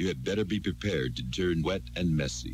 you had better be prepared to turn wet and messy.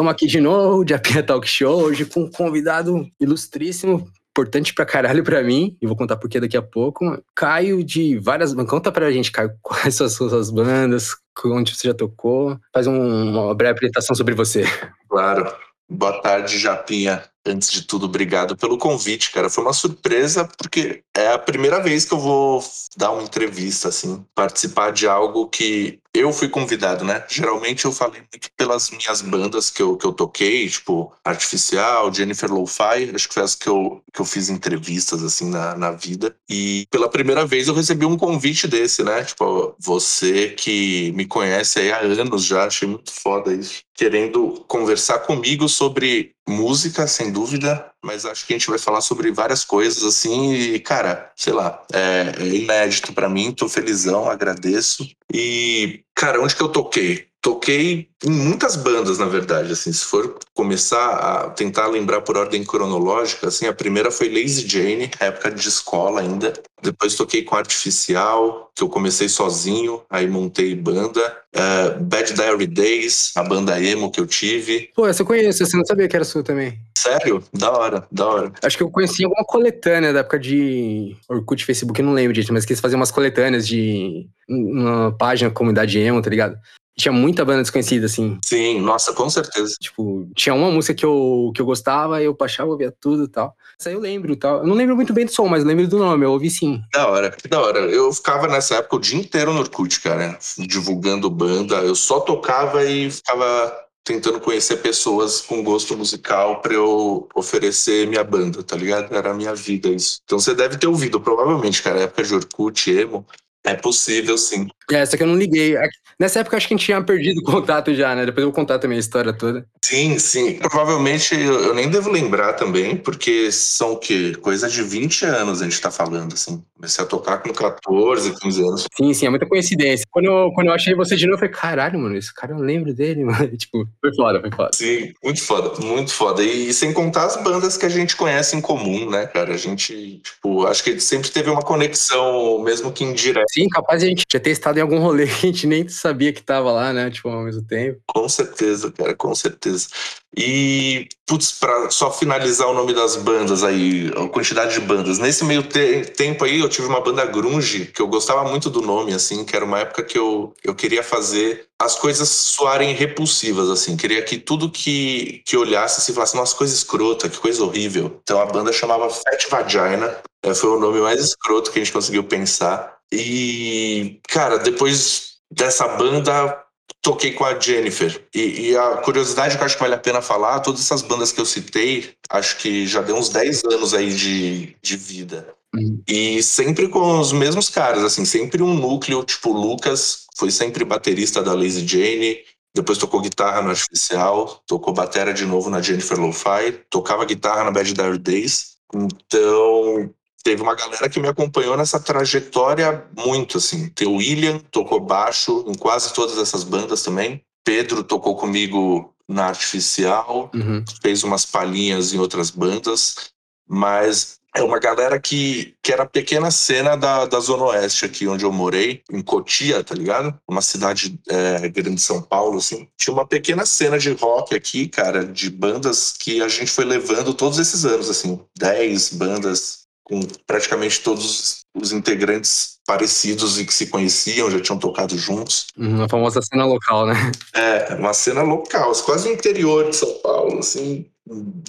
Estamos aqui de novo, de Apia Talk Show, hoje com um convidado ilustríssimo, importante pra caralho pra mim, e vou contar por que daqui a pouco. Caio de várias. Conta pra gente, Caio, quais são as suas bandas, onde você já tocou. Faz um, uma breve apresentação sobre você. Claro. Boa tarde, Japinha. Antes de tudo, obrigado pelo convite, cara. Foi uma surpresa, porque é a primeira vez que eu vou dar uma entrevista, assim, participar de algo que eu fui convidado, né? Geralmente eu falei muito pelas minhas bandas que eu, que eu toquei, tipo Artificial, Jennifer Lo-Fi, acho que foi as que eu, que eu fiz entrevistas, assim, na, na vida. E pela primeira vez eu recebi um convite desse, né? Tipo, você que me conhece aí há anos já, achei muito foda isso. Querendo conversar comigo sobre música, sem dúvida, mas acho que a gente vai falar sobre várias coisas assim e, cara, sei lá, é, é inédito para mim, tô felizão, agradeço. E, cara, onde que eu toquei? Toquei em muitas bandas, na verdade, assim, se for começar a tentar lembrar por ordem cronológica, assim, a primeira foi Lazy Jane, época de escola ainda. Depois toquei com Artificial, que eu comecei sozinho, aí montei banda. Uh, Bad Diary Days, a banda emo que eu tive. Pô, essa eu conheço, você não sabia que era sua também. Sério? Da hora, da hora. Acho que eu conheci alguma coletânea da época de Orkut, Facebook, eu não lembro disso, mas que eles faziam umas coletâneas de uma página comunidade emo, tá ligado? Tinha muita banda desconhecida, assim. Sim, nossa, com certeza. Tipo, tinha uma música que eu, que eu gostava, eu baixava, ouvia tudo e tal. Isso aí eu lembro tal. Eu não lembro muito bem do som, mas lembro do nome, eu ouvi sim. Da hora, que da hora. Eu ficava nessa época o dia inteiro no Orkut, cara, divulgando banda. Eu só tocava e ficava tentando conhecer pessoas com gosto musical para eu oferecer minha banda, tá ligado? Era a minha vida isso. Então você deve ter ouvido, provavelmente, cara, época de Orkut, emo. É possível, sim. É, essa que eu não liguei. Nessa época acho que a gente tinha perdido o contato já, né? Depois eu vou contar também a história toda. Sim, sim. Provavelmente eu nem devo lembrar também, porque são o quê? Coisa de 20 anos a gente tá falando, assim. Comecei a tocar com 14, 15 anos. Sim, sim, é muita coincidência. Quando eu, quando eu achei você de novo, eu falei, caralho, mano, esse cara eu lembro dele, mano. Tipo, foi foda, foi foda. Sim, muito foda, muito foda. E, e sem contar as bandas que a gente conhece em comum, né, cara? A gente, tipo, acho que sempre teve uma conexão, mesmo que indireta. Sim, capaz a gente já ter estado em algum rolê que a gente nem sabia que tava lá, né? Tipo, ao mesmo tempo. Com certeza, cara, com certeza. E, putz, pra só finalizar o nome das bandas aí, a quantidade de bandas. Nesse meio te tempo aí, eu tive uma banda grunge, que eu gostava muito do nome, assim, que era uma época que eu, eu queria fazer as coisas soarem repulsivas, assim. Queria que tudo que, que olhasse, se falasse, nossa, coisa escrota, que coisa horrível. Então a banda chamava Fat Vagina, é, foi o nome mais escroto que a gente conseguiu pensar. E, cara, depois dessa banda, toquei com a Jennifer. E, e, a curiosidade que eu acho que vale a pena falar, todas essas bandas que eu citei, acho que já deu uns 10 anos aí de, de vida. Uhum. E sempre com os mesmos caras, assim, sempre um núcleo, tipo, Lucas foi sempre baterista da Lazy Jane, depois tocou guitarra no Artificial, tocou batera de novo na Jennifer Lo-Fi, tocava guitarra na Bad Dire Days. Então, teve uma galera que me acompanhou nessa trajetória muito, assim. O William tocou baixo em quase todas essas bandas também. Pedro tocou comigo na Artificial, uhum. fez umas palhinhas em outras bandas, mas é uma galera que, que era a pequena cena da, da Zona Oeste aqui onde eu morei, em Cotia, tá ligado? Uma cidade é, grande de São Paulo, assim. Tinha uma pequena cena de rock aqui, cara, de bandas que a gente foi levando todos esses anos, assim. Dez bandas com praticamente todos os integrantes parecidos e que se conheciam, já tinham tocado juntos. Uma famosa cena local, né? É, uma cena local, quase no interior de São Paulo, assim,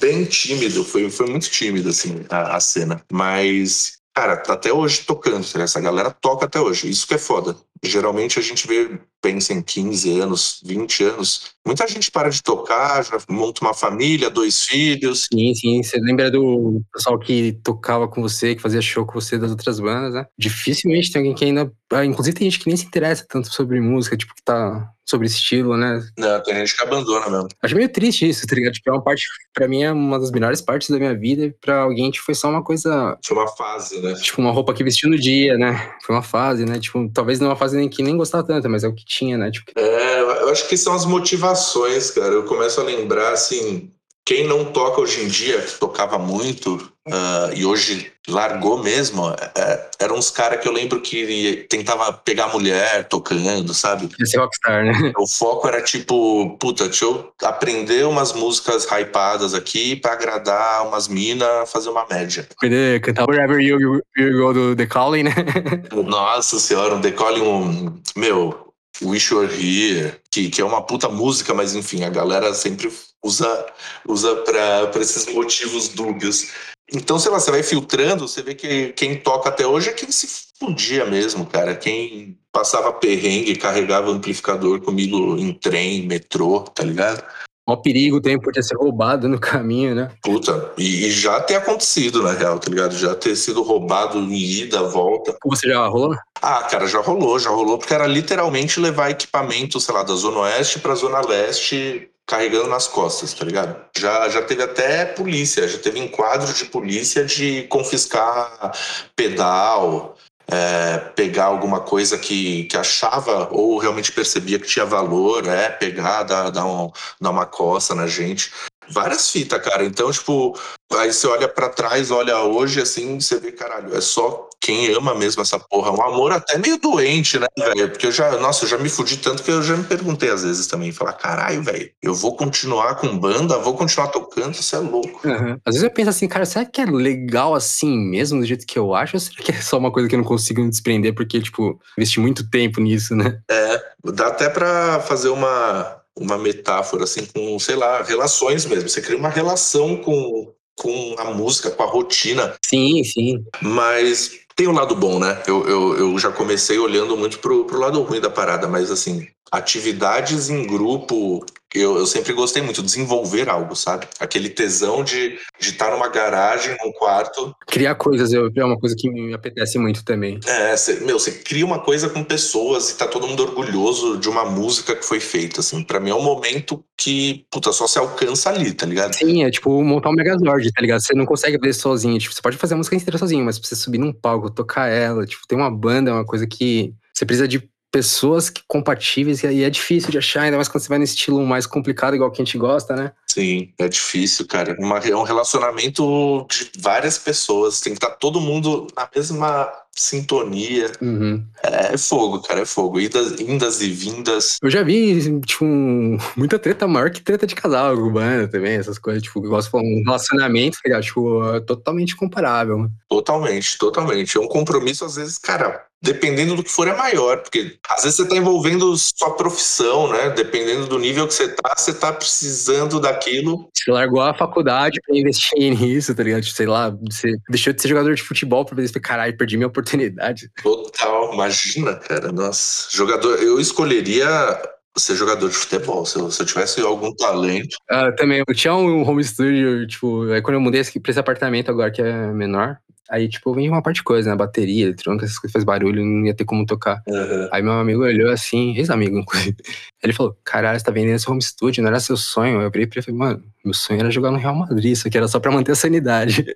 bem tímido, foi, foi muito tímido, assim, a, a cena. Mas, cara, tá até hoje tocando, essa galera toca até hoje, isso que é foda. Geralmente a gente vê, pensa em 15 anos, 20 anos. Muita gente para de tocar, já monta uma família, dois filhos. Sim, sim. Você lembra do pessoal que tocava com você, que fazia show com você das outras bandas, né? Dificilmente tem alguém que ainda. ah, Inclusive tem gente que nem se interessa tanto sobre música, tipo, que tá sobre estilo, né? Não, tem gente que abandona mesmo. Acho meio triste isso, tá ligado? Tipo, é uma parte, pra mim, é uma das melhores partes da minha vida. E pra alguém, tipo, foi só uma coisa Foi uma fase, né? tipo, uma roupa que vestiu no dia, né? Foi uma fase, né? Tipo, talvez não uma fase nem que nem gostava tanto, mas é o que tinha, né? Tipo, É, eu acho que são as motivações, cara. Eu começo a lembrar, assim, quem não toca hoje em dia, que tocava muito, ah, e hoje largou mesmo, é, eram uns caras que eu lembro que tentava pegar mulher tocando, sabe? ser rockstar, né? O foco era tipo, puta, deixa eu aprender umas músicas hypadas aqui pra agradar umas minas, fazer uma média. Poder cantar Wherever You, you, you Go do The Calling, né? Nossa senhora, um decole, um. Meu, Wish You Were Here, que, que é uma puta música, mas enfim, a galera sempre usa, usa pra esses motivos dúbios. Então, sei lá, você vai filtrando, você vê que quem toca até hoje é quem se fudia mesmo, cara. Quem passava perrengue, carregava amplificador comigo em trem, metrô, tá ligado? Mó perigo tem por ter ser roubado no caminho, né? Puta, e, e já ter acontecido, na real, tá ligado? Já ter sido roubado em ida, volta. Você já rolou? Ah, cara, já rolou, já rolou, porque era literalmente levar equipamento, sei lá, da Zona Oeste pra Zona Leste carregando nas costas, tá ligado? Já, já teve até polícia, já teve enquadro de polícia de confiscar pedal, é, pegar alguma coisa que, que achava ou realmente percebia que tinha valor, é, pegar, dar, dar, um, dar uma coça na gente. Várias fitas, cara. Então, tipo, aí você olha pra trás, olha hoje, assim, você vê, caralho, é só quem ama mesmo essa porra. Um amor até meio doente, né, velho? Porque eu já, nossa, eu já me fudi tanto que eu já me perguntei às vezes também. Falar, caralho, velho, eu vou continuar com banda, vou continuar tocando, você é louco. Uhum. Às vezes eu penso assim, cara, será que é legal assim mesmo, do jeito que eu acho? Ou será que é só uma coisa que eu não consigo me desprender porque, tipo, investi muito tempo nisso, né? É, dá até pra fazer uma, uma metáfora, assim, com, sei lá, relações mesmo. Você cria uma relação com, com a música, com a rotina. Sim, sim. Mas tem o lado bom, né? Eu, eu, eu já comecei olhando muito pro, pro lado ruim da parada, mas assim, atividades em grupo, eu, eu sempre gostei muito, desenvolver algo, sabe? Aquele tesão de estar numa garagem, num quarto. Criar coisas eu- é uma coisa que me apetece muito também. É, cê, meu, você cria uma coisa com pessoas e tá todo mundo orgulhoso de uma música que foi feita, assim. Pra mim é um momento que, puta, só se alcança ali, tá ligado? Sim, é tipo montar um Megazord, tá ligado? Você não consegue fazer sozinho. Tipo, você pode fazer a música inteira sozinho, mas pra você subir num palco, tocar ela, tipo, ter uma banda é uma coisa que você precisa de pessoas que compatíveis e é difícil de achar, ainda mais quando você vai nesse estilo mais complicado, igual que a gente gosta, né? Sim, é difícil, cara. Uma, é um relacionamento de várias pessoas. Tem que estar todo mundo na mesma sintonia. Uhum. É fogo, cara, é fogo. Idas, indas e vindas. Eu já vi, tipo, um- muita treta maior que treta de casal com banda também, essas coisas, tipo, igual você falou, um relacionamento, tá ligado? Tipo, é totalmente comparável. né? Totalmente, totalmente. É um compromisso, às vezes, cara, dependendo do que for, é maior. Porque às vezes você tá envolvendo sua profissão, né? Dependendo do nível que você tá, você tá precisando daquilo. Você largou a faculdade pra investir nisso, tá ligado? Tipo, Sei lá, você deixou de ser jogador de futebol pra ver se caralho, perdi minha oportunidade. Total, imagina, cara. Nossa, jogador. Eu escolheria ser jogador de futebol. Se eu, se eu tivesse algum talento. Ah, também, eu tinha um home studio, tipo, aí quando eu mudei pra esse apartamento agora que é menor, aí, tipo, vendi uma parte de coisa, né? Bateria, eletrônica, essas coisas faz barulho, não ia ter como tocar. Aí meu amigo olhou assim, ex-amigo, inclusive. Ele falou: Caralho, você tá vendendo esse home studio, não era seu sonho. Eu virei pra ele e falei, mano, meu sonho era jogar no Real Madrid, isso aqui era só pra manter a sanidade.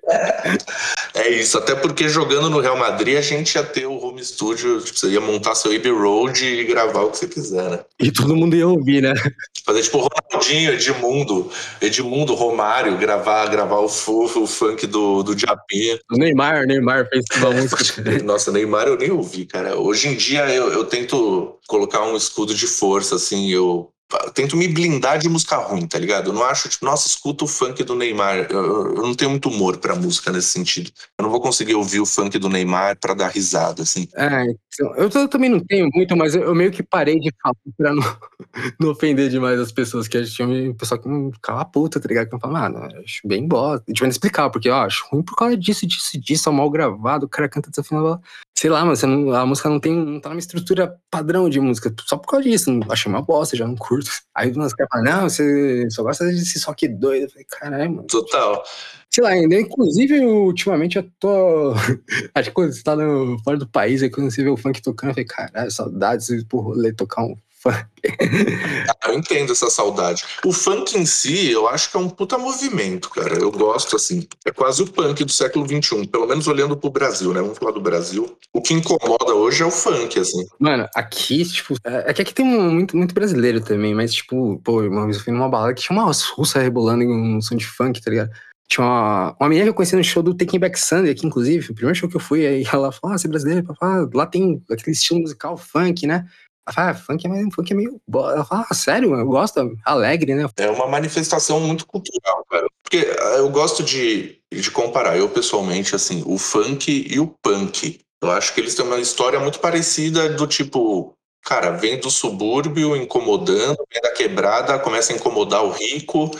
É isso, até porque jogando no Real Madrid a gente ia ter o home studio, tipo, você ia montar seu Abbey Road e gravar o que você quiser, né? E todo mundo ia ouvir, né? Fazer tipo Ronaldinho, Edmundo, Edmundo, Romário, gravar, gravar o, o funk do, do Diapinha. O Neymar, Neymar fez uma música. Nossa, Neymar eu nem ouvi, cara. Hoje em dia eu, eu tento colocar um escudo de força, assim, eu tento me blindar de música ruim, tá ligado? Eu não acho, tipo, nossa, escuta o funk do Neymar. Eu, eu- não tenho muito humor pra música nesse sentido. Eu não vou conseguir ouvir o funk do Neymar pra dar risada, assim. É, então, eu, eu também não tenho muito, mas eu, eu meio que parei de falar pra não, não ofender demais as pessoas, que a gente tinha pessoal que não ficava puta, tá ligado? Que eu falava, mano, eu acho bem bosta. Tipo, não explicar, porque, ó, acho ruim por causa disso, disso, disso, é mal gravado, o cara canta desafinado. Sei lá, mas não, a música não tem, não tá numa estrutura padrão de música, só por causa disso, achei uma bosta, já não curto. Aí os caras falam, não, você só gosta desse só que doido. Eu falei, caralho, mano. Total. Sei lá, ainda, inclusive, ultimamente eu tô. Acho que quando você tá no, fora do país, aí quando você vê o funk tocando, eu falei, caralho, saudades de por rolê tocar um funk. Ah, eu entendo essa saudade. O funk em si, eu acho que é um puta movimento, cara. Eu gosto, assim. É quase o punk do século XXI, pelo menos olhando pro Brasil, né? Vamos falar do Brasil. O que incomoda hoje é o funk, assim. Mano, aqui, tipo, é é que aqui tem um- muito, muito brasileiro também, mas, tipo, pô, uma vez eu fui numa balada que tinha umas russas rebolando em um som de funk, tá ligado? Tinha uma, uma menina que eu conheci no show do Taking Back Sunday aqui, inclusive, o primeiro show que eu fui, aí ela falou, ah, você é brasileiro? Ah, lá tem aquele estilo musical funk, né? Ah, funk é, funk é meio... bo-" Ela fala, ah, sério, eu gosto, alegre, né? É uma manifestação muito cultural, cara. Porque ah, eu gosto de, de comparar, eu pessoalmente, assim, o funk e o punk. Eu acho que eles têm uma história muito parecida do tipo, cara, vem do subúrbio incomodando, vem da quebrada, começa a incomodar o rico.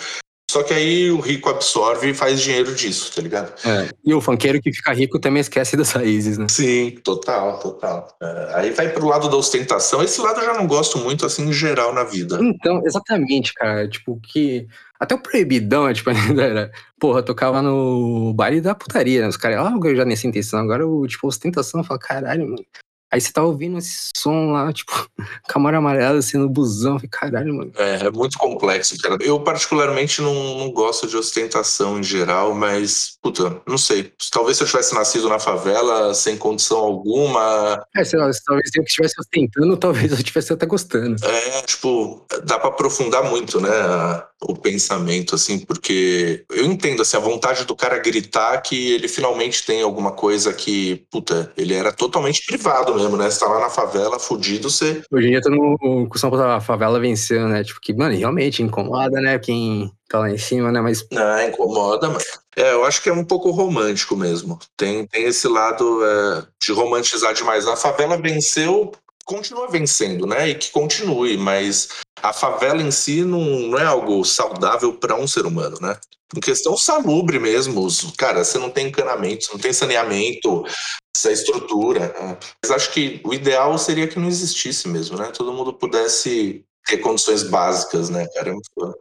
Só que aí o rico absorve e faz dinheiro disso, tá ligado? É, E o funkeiro que fica rico também esquece das raízes, né? Sim, total, total. É, aí vai pro lado da ostentação. Esse lado eu já não gosto muito, assim, em geral na vida. Então, exatamente, cara. Tipo, que. Até o proibidão, tipo, ainda era. Porra, tocava no baile da putaria, né? Os caras, ah, eu já nessa intenção. Agora, o, tipo, ostentação, eu falo, caralho, mano. Aí você tá ouvindo esse som lá, tipo, Camaro Amarelo, assim, no busão. Caralho, mano. É, é muito complexo, cara. Eu, particularmente, não, não gosto de ostentação em geral, mas, puta, não sei. Talvez se eu tivesse nascido na favela, sem condição alguma, É, sei lá, se talvez eu que estivesse ostentando, talvez eu estivesse até gostando. é, tipo, dá pra aprofundar muito, né, o pensamento, assim, porque eu entendo, assim, a vontade do cara gritar que ele finalmente tem alguma coisa que, puta, ele era totalmente privado mesmo, né? Você tá lá na favela, fudido, você Hoje em dia, todo mundo costuma botar a favela vencendo, né? Tipo, que, mano, realmente incomoda, né? Quem tá lá em cima, né? Mas Ah, incomoda, mas. É, eu acho que é um pouco romântico mesmo. Tem, tem esse lado é, de romantizar demais. A favela venceu, continua vencendo, né? E que continue, mas a favela em si não, não é algo saudável para um ser humano, né? Em questão salubre mesmo. Cara, você não tem encanamento, você não tem saneamento, essa estrutura. né? Mas acho que o ideal seria que não existisse mesmo, né? Todo mundo pudesse ter condições básicas, né, cara?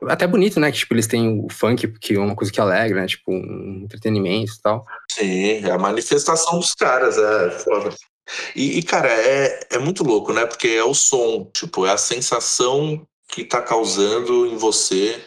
É até bonito, né? Que, tipo, eles têm o funk, que é uma coisa que alegra, né? Tipo, um entretenimento e tal. Sim, é a manifestação dos caras, é foda. E, e, cara, é, é muito louco, né? Porque é o som, tipo, é a sensação que tá causando em você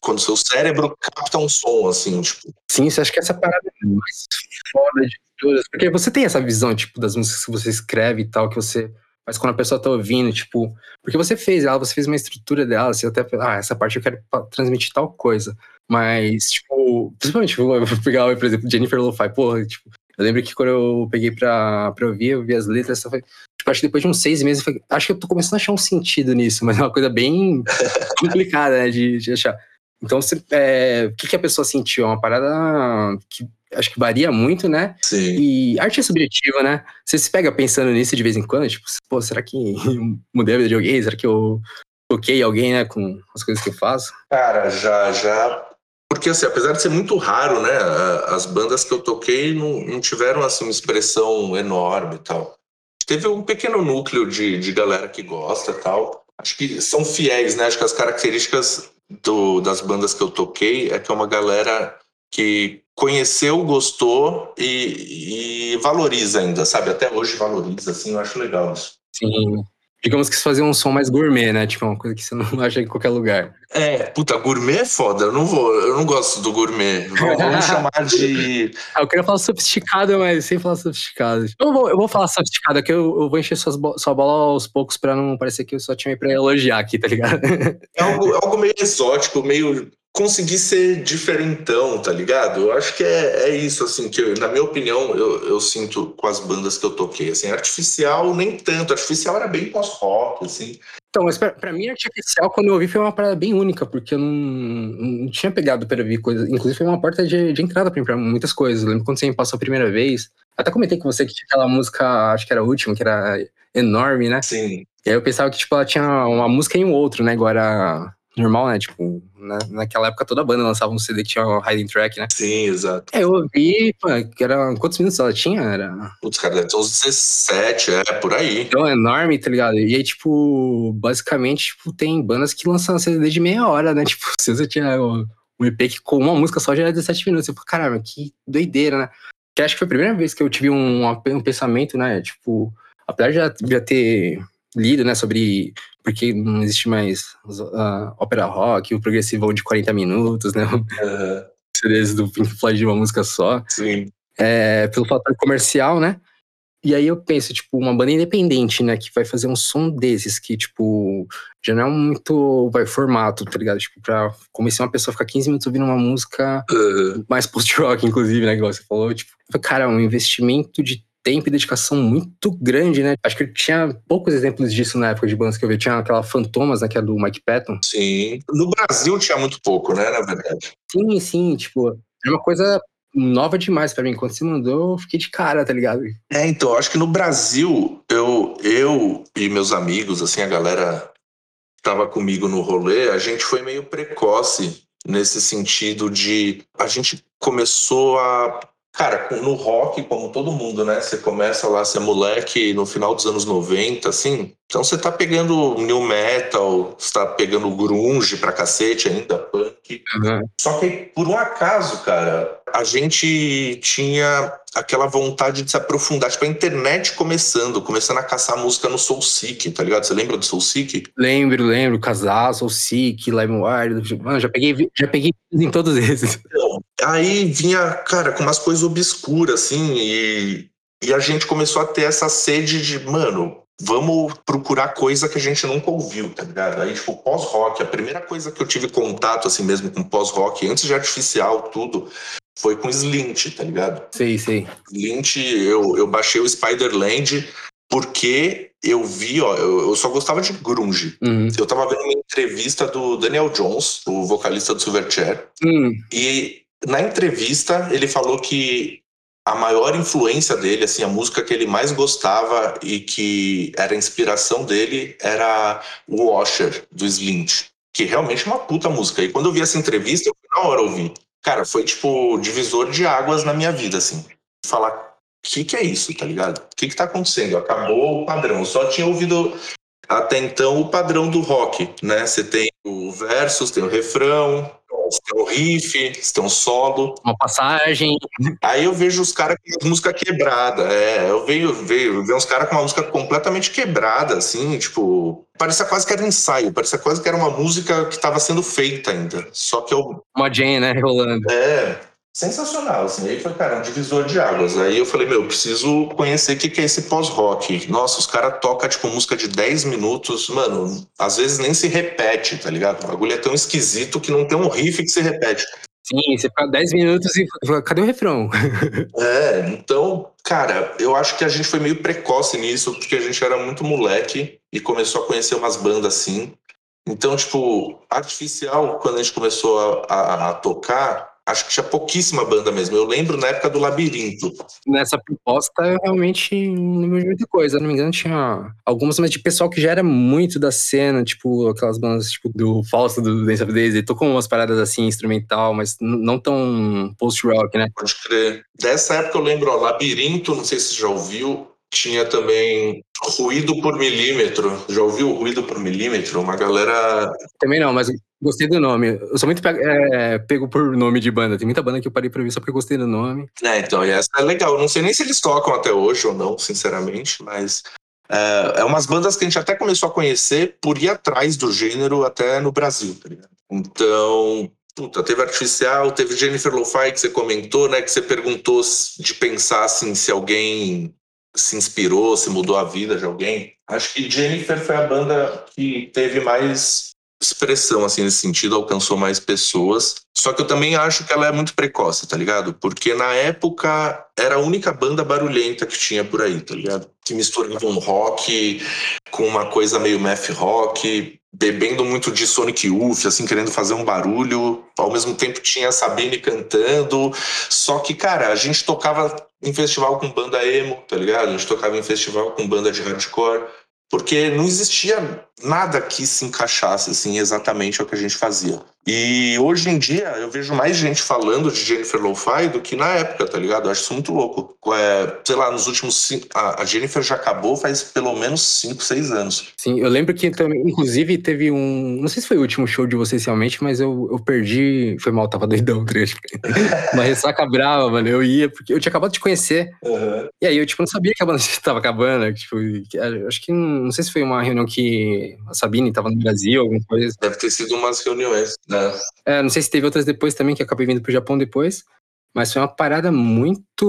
quando seu cérebro capta um som, assim, tipo. Sim, você acha que essa parada é mais foda de todas. Porque você tem essa visão, tipo, das músicas que você escreve e tal, que você faz quando a pessoa tá ouvindo, tipo. Porque você fez ela, você fez uma estrutura dela, você até. Ah, essa parte eu quero transmitir tal coisa. Mas, tipo, principalmente, vou pegar, por exemplo, Jennifer Lo-Fi, porra, tipo. Eu lembro que quando eu peguei pra, pra ouvir, eu vi as letras, eu falei, tipo, acho que depois de uns seis meses, eu falei, acho que eu tô começando a achar um sentido nisso, mas é uma coisa bem complicada, né, de, de achar. Então, você, é, o que, que a pessoa sentiu? É uma parada que acho que varia muito, né? Sim. E arte é subjetiva, né? Você se pega pensando nisso de vez em quando, tipo, pô, será que eu mudei a vida de alguém? Será que eu toquei alguém, né, com as coisas que eu faço? Cara, já, já. Porque, assim, apesar de ser muito raro, né? As bandas que eu toquei não, não tiveram, assim, uma expressão enorme e tal. Teve um pequeno núcleo de, de galera que gosta e tal. Acho que são fiéis, né? Acho que as características do, das bandas que eu toquei é que é uma galera que conheceu, gostou e, e valoriza ainda, sabe? Até hoje valoriza, assim, eu acho legal isso. Sim. Digamos que fazer um som mais gourmet, né? Tipo, uma coisa que você não acha em qualquer lugar. É, puta, gourmet é foda. Eu não vou, eu não gosto do gourmet. Vamos chamar de. Ah, eu queria falar sofisticado, mas sem falar sofisticado. Eu vou, eu vou falar sofisticado, que eu, eu vou encher suas sua bola aos poucos pra não parecer que eu só tinha aí pra elogiar aqui, tá ligado? É algo, algo meio exótico, meio. Conseguir ser diferentão, tá ligado? Eu acho que é, é isso, assim, que eu- na minha opinião eu, eu sinto com as bandas que eu toquei. Assim, artificial, nem tanto. Artificial era bem pós-rock, assim. Então, mas pra, pra mim, artificial, quando eu ouvi, foi uma parada bem única, porque eu não, não tinha pegado pra ouvir coisas. Inclusive, foi uma porta de, de entrada pra mim, pra muitas coisas. Eu lembro quando você me passou a primeira vez. Até comentei com você que tinha aquela música, acho que era a última, que era enorme, né? Sim. E aí eu pensava que, tipo, ela tinha uma música e um outro, né? Agora, normal, né? Tipo, na, naquela época toda banda lançava um CD que tinha um hiding track, né? Sim, exato. É, eu ouvi, pô, que era. Quantos minutos ela tinha? Era. Putz, cara, deve ter uns 17, é, por aí. Então, é enorme, tá ligado? E aí, tipo, basicamente, tipo, tem bandas que lançam CD de meia hora, né? Tipo, se você tinha um EP que com uma música só já era 17 minutos. Eu falei, caramba, que doideira, né? Que acho que foi a primeira vez que eu tive um, um pensamento, né? Tipo, apesar de já, já ter lido, né, sobre porque não existe mais uh, ópera rock, o progressivo de 40 minutos, né? Uhum. CDs do Pink Floyd de uma música só. Sim. É, pelo fator comercial, né? E aí eu penso, tipo, uma banda independente, né, que vai fazer um som desses, que, tipo, já não é muito, vai, formato, tá ligado? Tipo, pra começar uma pessoa a ficar 15 minutos ouvindo uma música uhum. mais post-rock, inclusive, né, igual você falou, tipo, cara, um investimento de tempo e dedicação muito grande, né? Acho que tinha poucos exemplos disso na época de bandas que eu vi. Tinha aquela Fantomas, né, que é do Mike Patton. Sim. No Brasil tinha muito pouco, né, na verdade. Sim, sim, tipo, é uma coisa nova demais para mim. Quando você mandou, eu fiquei de cara, tá ligado? É, então, acho que no Brasil, eu, eu e meus amigos, assim, a galera tava comigo no rolê, a gente foi meio precoce nesse sentido de a gente começou a Cara, no rock, como todo mundo, né? Você começa lá, você é moleque no final dos anos 90, assim. Então você tá pegando new metal, você tá pegando grunge pra cacete ainda, punk. Uhum. Só que por um acaso, cara, a gente tinha aquela vontade de se aprofundar. Tipo, a internet começando, começando a caçar música no Soul Seek, tá ligado? Você lembra do Soul Seek? Lembro, lembro. Casar, Soul Seek, LimeWire. Mano, já peguei, já peguei em todos esses. Então, aí vinha, cara, com umas coisas obscuras, assim, e, e a gente começou a ter essa sede de, mano, vamos procurar coisa que a gente nunca ouviu, tá ligado? Aí, tipo, pós-rock, a primeira coisa que eu tive contato, assim mesmo, com pós-rock, antes de artificial, tudo, foi com Slint, tá ligado? Sei, sei. Slint, eu, eu baixei o Spiderland porque eu vi, ó, eu, eu só gostava de grunge. Uhum. Eu tava vendo uma entrevista do Daniel Jones, o vocalista do Silverchair, uhum. e na entrevista ele falou que a maior influência dele, assim, a música que ele mais gostava e que era a inspiração dele era o Washer, do Slint, que realmente é uma puta música. E quando eu vi essa entrevista, eu na hora ouvir. Cara, foi tipo divisor de águas na minha vida, assim. Falar, o que, que é isso, tá ligado? O que, que tá acontecendo? Acabou o padrão. Só tinha ouvido até então o padrão do rock, né? Você tem o versos, tem o refrão, você tem um riff, você tem um solo. Uma passagem. Aí eu vejo os caras com música quebrada. É, eu vejo, vejo, vejo uns caras com uma música completamente quebrada, assim, tipo. Parecia quase que era um ensaio, parecia quase que era uma música que estava sendo feita ainda. Só que eu. Uma Jane, né? Rolando. É sensacional, assim. Aí foi, cara, um divisor de águas. Aí eu falei, meu, preciso conhecer o que, que é esse pós-rock. Nossa, os caras tocam, tipo, música de 10 minutos, mano, às vezes nem se repete, tá ligado? O bagulho é tão esquisito que não tem um riff que se repete. Sim, você fica 10 minutos e cadê o refrão? é, então, cara, eu acho que a gente foi meio precoce nisso, porque a gente era muito moleque e começou a conhecer umas bandas assim. Então, tipo, artificial, quando a gente começou a, a, a tocar, acho que tinha pouquíssima banda mesmo. Eu lembro na época do Labirinto. Nessa proposta, eu realmente não lembro de muita coisa. Não me engano, tinha algumas, mas de pessoal que já era muito da cena, tipo aquelas bandas tipo, do Fausto, do Dance of Days. Ele tocou umas paradas assim, instrumental, mas não tão post-rock, né? Pode crer. Dessa época eu lembro, ó, Labirinto, não sei se você já ouviu. Tinha também ruído por milímetro. Já ouviu ruído por milímetro? Uma galera. Também não, mas Gostei do nome. Eu sou muito pego, é, pego por nome de banda. Tem muita banda que eu parei pra ver só porque eu gostei do nome. É, então, e essa é legal. Eu não sei nem se eles tocam até hoje ou não, sinceramente, mas é, é umas bandas que a gente até começou a conhecer por ir atrás do gênero até no Brasil, tá ligado? Então, puta, teve Artificial, teve Jennifer Lo-Fi que você comentou, né? Que você perguntou de pensar assim, se alguém se inspirou, se mudou a vida de alguém. Acho que Jennifer foi a banda que teve mais expressão, assim, nesse sentido, alcançou mais pessoas. Só que eu também acho que ela é muito precoce, tá ligado? Porque na época era a única banda barulhenta que tinha por aí, tá ligado? Que misturava um rock com uma coisa meio math rock, bebendo muito de Sonic Youth, assim, querendo fazer um barulho. Ao mesmo tempo tinha a Sabine cantando. Só que, cara, a gente tocava em festival com banda emo, tá ligado? A gente tocava em festival com banda de hardcore porque não existia nada que se encaixasse assim exatamente ao que a gente fazia. E hoje em dia eu vejo mais gente falando de Jennifer Lo-Fi do que na época, tá ligado? Eu acho isso muito louco. É, sei lá, nos últimos cinco, a, Jennifer já acabou faz pelo menos 5, 6 anos. Sim, eu lembro que também, inclusive, teve um. Não sei se foi o último show de vocês realmente, mas eu, eu perdi. Foi mal, tava doidão o trecho. Uma ressaca brava, mano. Eu ia, porque eu tinha acabado de conhecer. Uhum. E aí eu, tipo, não sabia que a banda estava acabando. Tipo, acho que não sei se foi uma reunião que a Sabine estava no Brasil, alguma coisa. Deve ter sido umas reuniões, né? É. não sei se teve outras depois também, que acabei vindo pro Japão depois. Mas foi uma parada muito.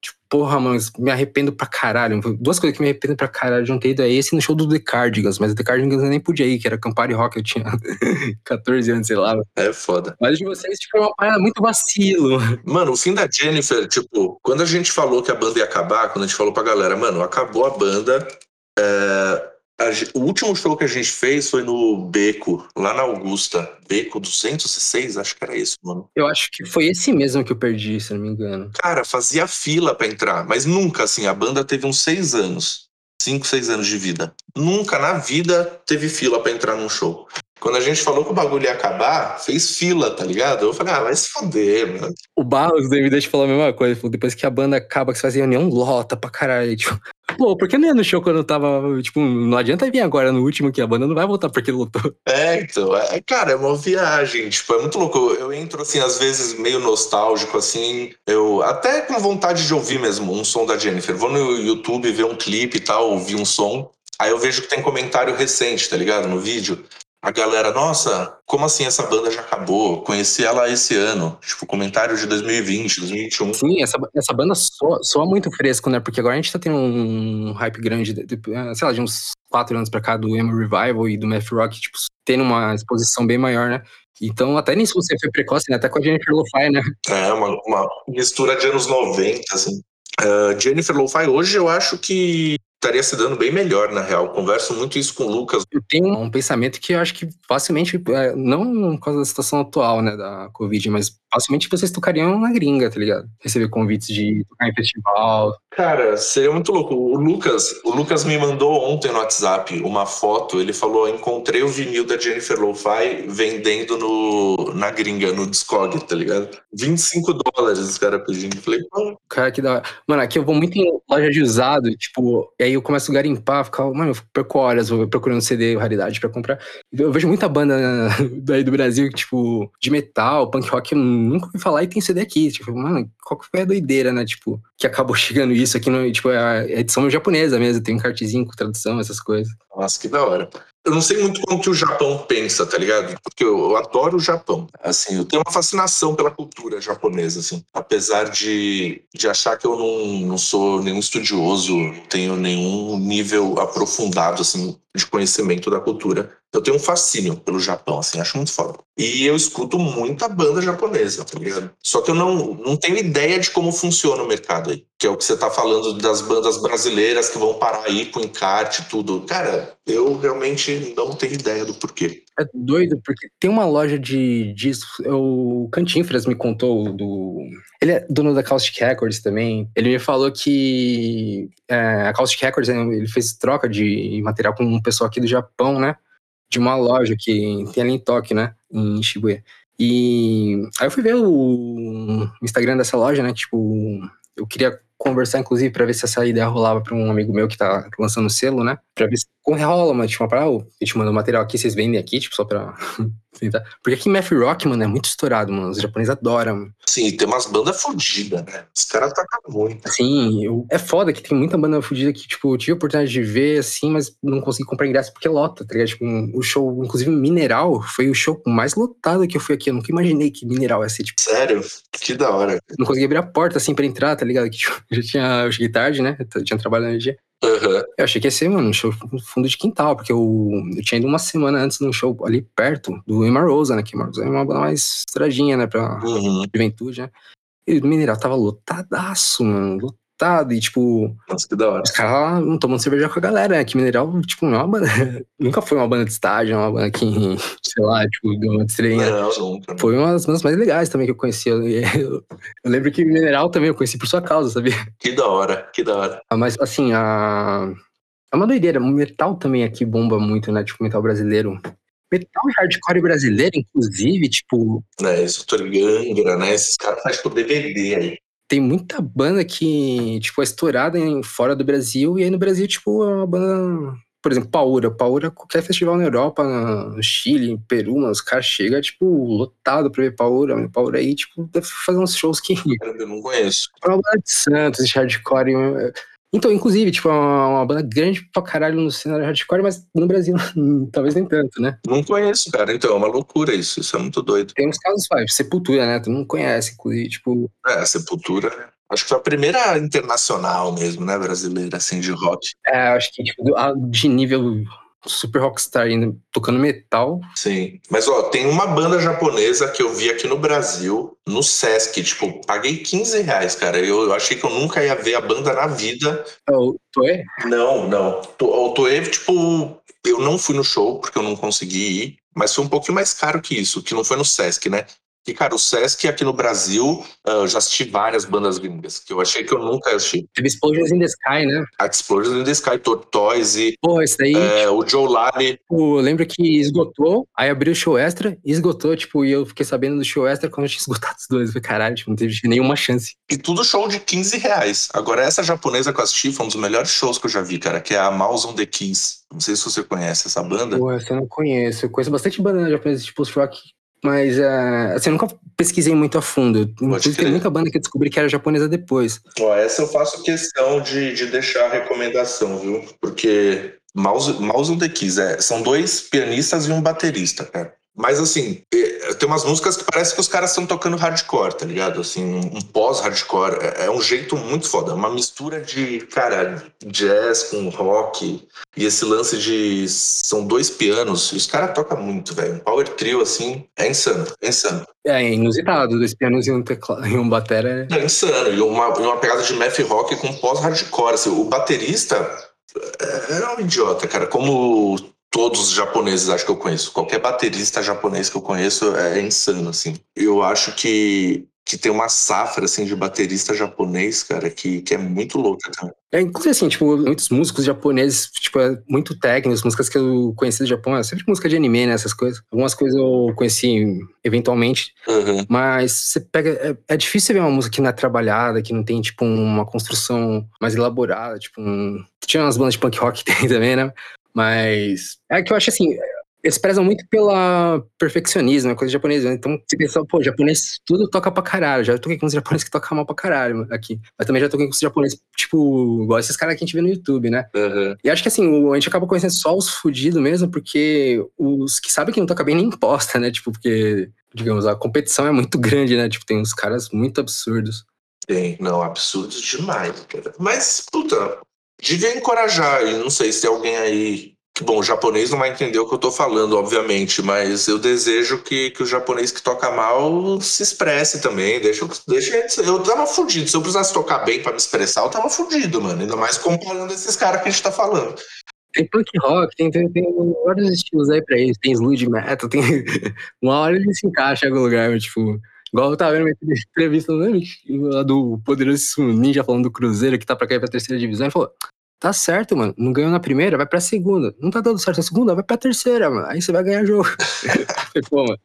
Tipo, porra, mano, me arrependo pra caralho. Duas coisas que me arrependo pra caralho de não ter ido é esse no show do The Cardigans, mas o The Cardigans eu nem podia ir, que era Campari Rock, eu tinha 14 anos, sei lá. É foda. Mas de vocês, tipo, é uma parada muito vacilo. Mano, o fim da Jennifer, tipo, quando a gente falou que a banda ia acabar, quando a gente falou pra galera, mano, acabou a banda, é o último show que a gente fez foi no Beco, lá na Augusta. Beco 206, acho que era isso, mano. Eu acho que foi esse mesmo que eu perdi, se não me engano. Cara, fazia fila para entrar, mas nunca, assim, a banda teve uns seis anos. Cinco, seis anos de vida. Nunca na vida teve fila para entrar num show. Quando a gente falou que o bagulho ia acabar, fez fila, tá ligado? Eu falei, ah, vai se foder, mano. O Barros me deixa falar a mesma coisa. Depois que a banda acaba, que você fazia reunião, lota pra caralho. Tipo, pô, por que não ia no show quando tava. Tipo, não adianta vir agora no último que a banda não vai voltar porque lotou. É, então. É, cara, é uma viagem. Tipo, é muito louco. Eu entro, assim, às vezes meio nostálgico, assim. Eu até com vontade de ouvir mesmo um som da Jennifer. Vou no YouTube ver um clipe e tal, ouvir um som. Aí eu vejo que tem comentário recente, tá ligado? No vídeo a galera, nossa, como assim essa banda já acabou? Conheci ela esse ano. Tipo, comentário de 2020, 2021. Sim, essa, essa banda soa, soa muito fresco, né? Porque agora a gente tá tendo um hype grande, de, de, sei lá, de uns quatro anos pra cá do Emo Revival e do Math Rock, tipo, tendo uma exposição bem maior, né? Então, até nisso você foi precoce, né? Até com a Jennifer Lo-Fi, né? É, uma, uma mistura de anos 90, assim. Uh, Jennifer Lo-Fi, hoje eu acho que estaria se dando bem melhor, na real. Converso muito isso com o Lucas. Eu tenho um pensamento que eu acho que facilmente, é, não por causa da situação atual, né, da Covid, mas facilmente vocês tocariam na gringa, tá ligado? Receber convites de tocar em festival. Cara, seria muito louco. O Lucas, o Lucas me mandou ontem no WhatsApp uma foto. Ele falou: encontrei o vinil da Jennifer Lo-Fi vendendo no, na gringa, no Discog, tá ligado? 25 dólares os caras pedindo. falei, Cara, que da hora. Mano, aqui eu vou muito em loja de usado, tipo, e aí eu começo a garimpar, ficar, mano, eu perco horas procurando CD raridade pra comprar. Eu vejo muita banda daí do Brasil, tipo, de metal, punk rock, eu nunca ouvi falar e tem CD aqui. Tipo, mano, qual que foi a doideira, né? Tipo, que acabou chegando isso aqui no. Tipo, é a edição japonesa mesmo, tem um cartezinho com tradução, essas coisas. Nossa, que da hora. Eu não sei muito como que o Japão pensa, tá ligado? Porque eu, eu, adoro o Japão. Assim, eu tenho uma fascinação pela cultura japonesa, assim. Apesar de, de achar que eu não, não sou nenhum estudioso, tenho nenhum nível aprofundado, assim, de conhecimento da cultura. Eu tenho um fascínio pelo Japão, assim, acho muito foda. E eu escuto muita banda japonesa, tá ligado? Só que eu não, não tenho ideia de como funciona o mercado aí. Que é o que você tá falando das bandas brasileiras que vão parar aí com encarte e tudo. Cara, eu realmente não tenho ideia do porquê. É doido, porque tem uma loja de discos. O Cantinfras me contou do. Ele é dono da Caustic Records também. Ele me falou que é, a Caustic Records ele fez troca de material com um pessoal aqui do Japão, né? de uma loja que tem ali em Tóquio, né? Em Shibuya. E aí eu fui ver o Instagram dessa loja, né? Tipo, eu queria conversar, inclusive, para ver se essa ideia rolava para um amigo meu que tá lançando selo, né? Pra ver se rola, mas tipo, uma parada, oh, eu te mando o material aqui, vocês vendem aqui, tipo, só pra tentar. Porque aqui Math Rock, mano, é muito estourado, mano. Os japoneses adoram. Mano. Sim, tem umas bandas fodidas, né? Os caras tacam muito. Sim, eu... é foda que tem muita banda fodida que, tipo, eu tive a oportunidade de ver, assim, mas não consegui comprar ingresso porque lota, tá ligado? Tipo, um, o show, inclusive Mineral, foi o show mais lotado que eu fui aqui. Eu nunca imaginei que Mineral ia ser, tipo. Sério? Que da hora. Não consegui abrir a porta, assim, pra entrar, tá ligado? Que, tipo, já tinha. Eu cheguei tarde, né? Eu tinha trabalhado no dia. Uhum. Eu achei que ia ser, mano, um show no fundo de quintal, porque eu, eu tinha ido uma semana antes num show ali perto do Emma Rosa, né? Que Emma Rosa é uma banda mais estradinha, né? Pra uhum. juventude, né? E o Mineral tava lotadaço, mano. Lotadaço lotado e, tipo. Nossa, que da hora. Os caras não tomando cerveja com a galera, né? Que Mineral, tipo, não é uma banda. nunca foi uma banda de estágio, é uma banda que, sei lá, tipo, deu uma estrelinha. Não, nunca. Foi uma das bandas mais legais também que eu conheci. Eu, eu, eu, lembro que Mineral também eu conheci por sua causa, sabia? Que da hora, que da hora. Ah, mas, assim, a. É uma doideira. Metal também aqui bomba muito, né? Tipo, metal brasileiro. Metal e hardcore brasileiro, inclusive, tipo. Né, isso, Torgangra, né? Esses caras fazem tipo DVD aí. Tem muita banda que, tipo, é estourada em, fora do Brasil, e aí no Brasil, tipo, é uma banda. Por exemplo, Paura. Paura, qualquer festival na Europa, no Chile, em Peru, mano, os caras chegam, tipo, lotado pra ver Paura. Paura aí, tipo, deve fazer uns shows que. Eu não conheço. É uma banda de Santos, de hardcore. Então, inclusive, tipo, é uma, uma, banda grande pra caralho no cenário hardcore, mas no Brasil talvez nem tanto, né? Não conheço, cara. Então, é uma loucura isso. Isso é muito doido. Tem uns casos, vai, Sepultura, né? Tu não conhece, inclusive, tipo... É, Sepultura... Acho que foi a primeira internacional mesmo, né, brasileira, assim, de rock. É, acho que, tipo, de nível super rockstar ainda tocando metal. Sim. Mas ó, tem uma banda japonesa que eu vi aqui no Brasil, no Sesc, tipo, paguei 15 reais, cara. Eu, eu achei que eu nunca ia ver a banda na vida. É o Toei? Não, não. O Toei, tipo, eu não fui no show porque eu não consegui ir, mas foi um pouquinho mais caro que isso, que não foi no Sesc, né? E, cara, o Sesc aqui no Brasil, ah, eu já assisti várias bandas gringas, que eu achei que eu nunca assisti. Teve Explosions in the Sky, né? A Explosions in the Sky, Tortoise. Pô, isso daí. É, o Joe Lally. Tipo, eu lembro que esgotou, aí abriu o show extra esgotou, tipo, e eu fiquei sabendo do show extra quando eu tinha esgotado os dois. Eu falei, caralho, tipo, não teve nenhuma chance. E tudo show de 15 reais. Agora, essa japonesa que eu assisti foi um dos melhores shows que eu já vi, cara, que é a Mouse on the Keys. Não sei se você conhece essa banda. Pô, essa eu não conheço. Eu conheço bastante banda japonesa, tipo, os rock mas, uh, assim, eu nunca pesquisei muito a fundo. Inclusive, tem muita banda que eu descobri que era japonesa depois. Ó, essa eu faço questão de, de deixar a recomendação, viu? Porque Mouse, Mouse on the Keys, é, são dois pianistas e um baterista, cara. Mas assim, tem umas músicas que parece que os caras estão tocando hardcore, tá ligado? Assim, um pós-hardcore. É, é, um jeito muito foda. Uma mistura de, cara, jazz com rock. E esse lance de. São dois pianos. E os caras tocam muito, velho. Um power trio, assim, é insano. É insano. É inusitado. Dois pianos e um, teclado, e um batera. É... é insano. E uma, uma pegada de math rock com pós-hardcore. Assim, o baterista é, é um idiota, cara. Como todos os japoneses acho que eu conheço. Qualquer baterista japonês que eu conheço é insano, assim. Eu acho que, que tem uma safra, assim, de baterista japonês, cara, que, que é muito louca também. É, inclusive, assim, tipo, muitos músicos japoneses, tipo, é muito técnicos, músicas que eu conheci do Japão, é sempre música de anime, né, essas coisas. Algumas coisas eu conheci eventualmente, uhum. mas você pega, é, é, difícil ver uma música que não é trabalhada, que não tem, tipo, uma construção mais elaborada, tipo, um... Tinha umas bandas de punk rock que tem também, né? Mas é que eu acho assim, eles prezam muito pela perfeccionismo, é coisa japonesa. Né? Então, você pensa, pô, japonês tudo toca pra caralho. Já toquei com os japoneses que tocam mal pra caralho aqui. Mas também já toquei com os japoneses, tipo, igual esses caras que a gente vê no YouTube, né? Uhum. E acho que assim, a gente acaba conhecendo só os fudidos mesmo, porque os que sabem que não toca bem nem imposta, né? Tipo, porque, digamos, a competição é muito grande, né? Tipo, tem uns caras muito absurdos. Tem, não, absurdos demais, cara. Mas, puta, devia encorajar, e não sei se tem alguém aí. Que, bom, o japonês não vai entender o que eu tô falando, obviamente, mas eu desejo que, que o japonês que toca mal se expresse também. Deixa, deixa eu tava fudido. Se eu precisasse tocar bem para me expressar, eu tava fudido, mano. Ainda mais comparando esses caras que a gente tá falando. Tem punk rock, tem, tem, tem vários estilos aí pra eles. Tem sludge metal, tem. Uma hora ele se encaixa em algum lugar, tipo. Igual eu tava vendo uma entrevista, lembro, do poderoso Ninja falando do Cruzeiro que tá pra cair pra terceira divisão. Ele falou: tá certo, mano. Não ganhou na primeira, vai pra segunda. Não tá dando certo na segunda, vai pra terceira, mano. Aí você vai ganhar jogo. Pô, mano.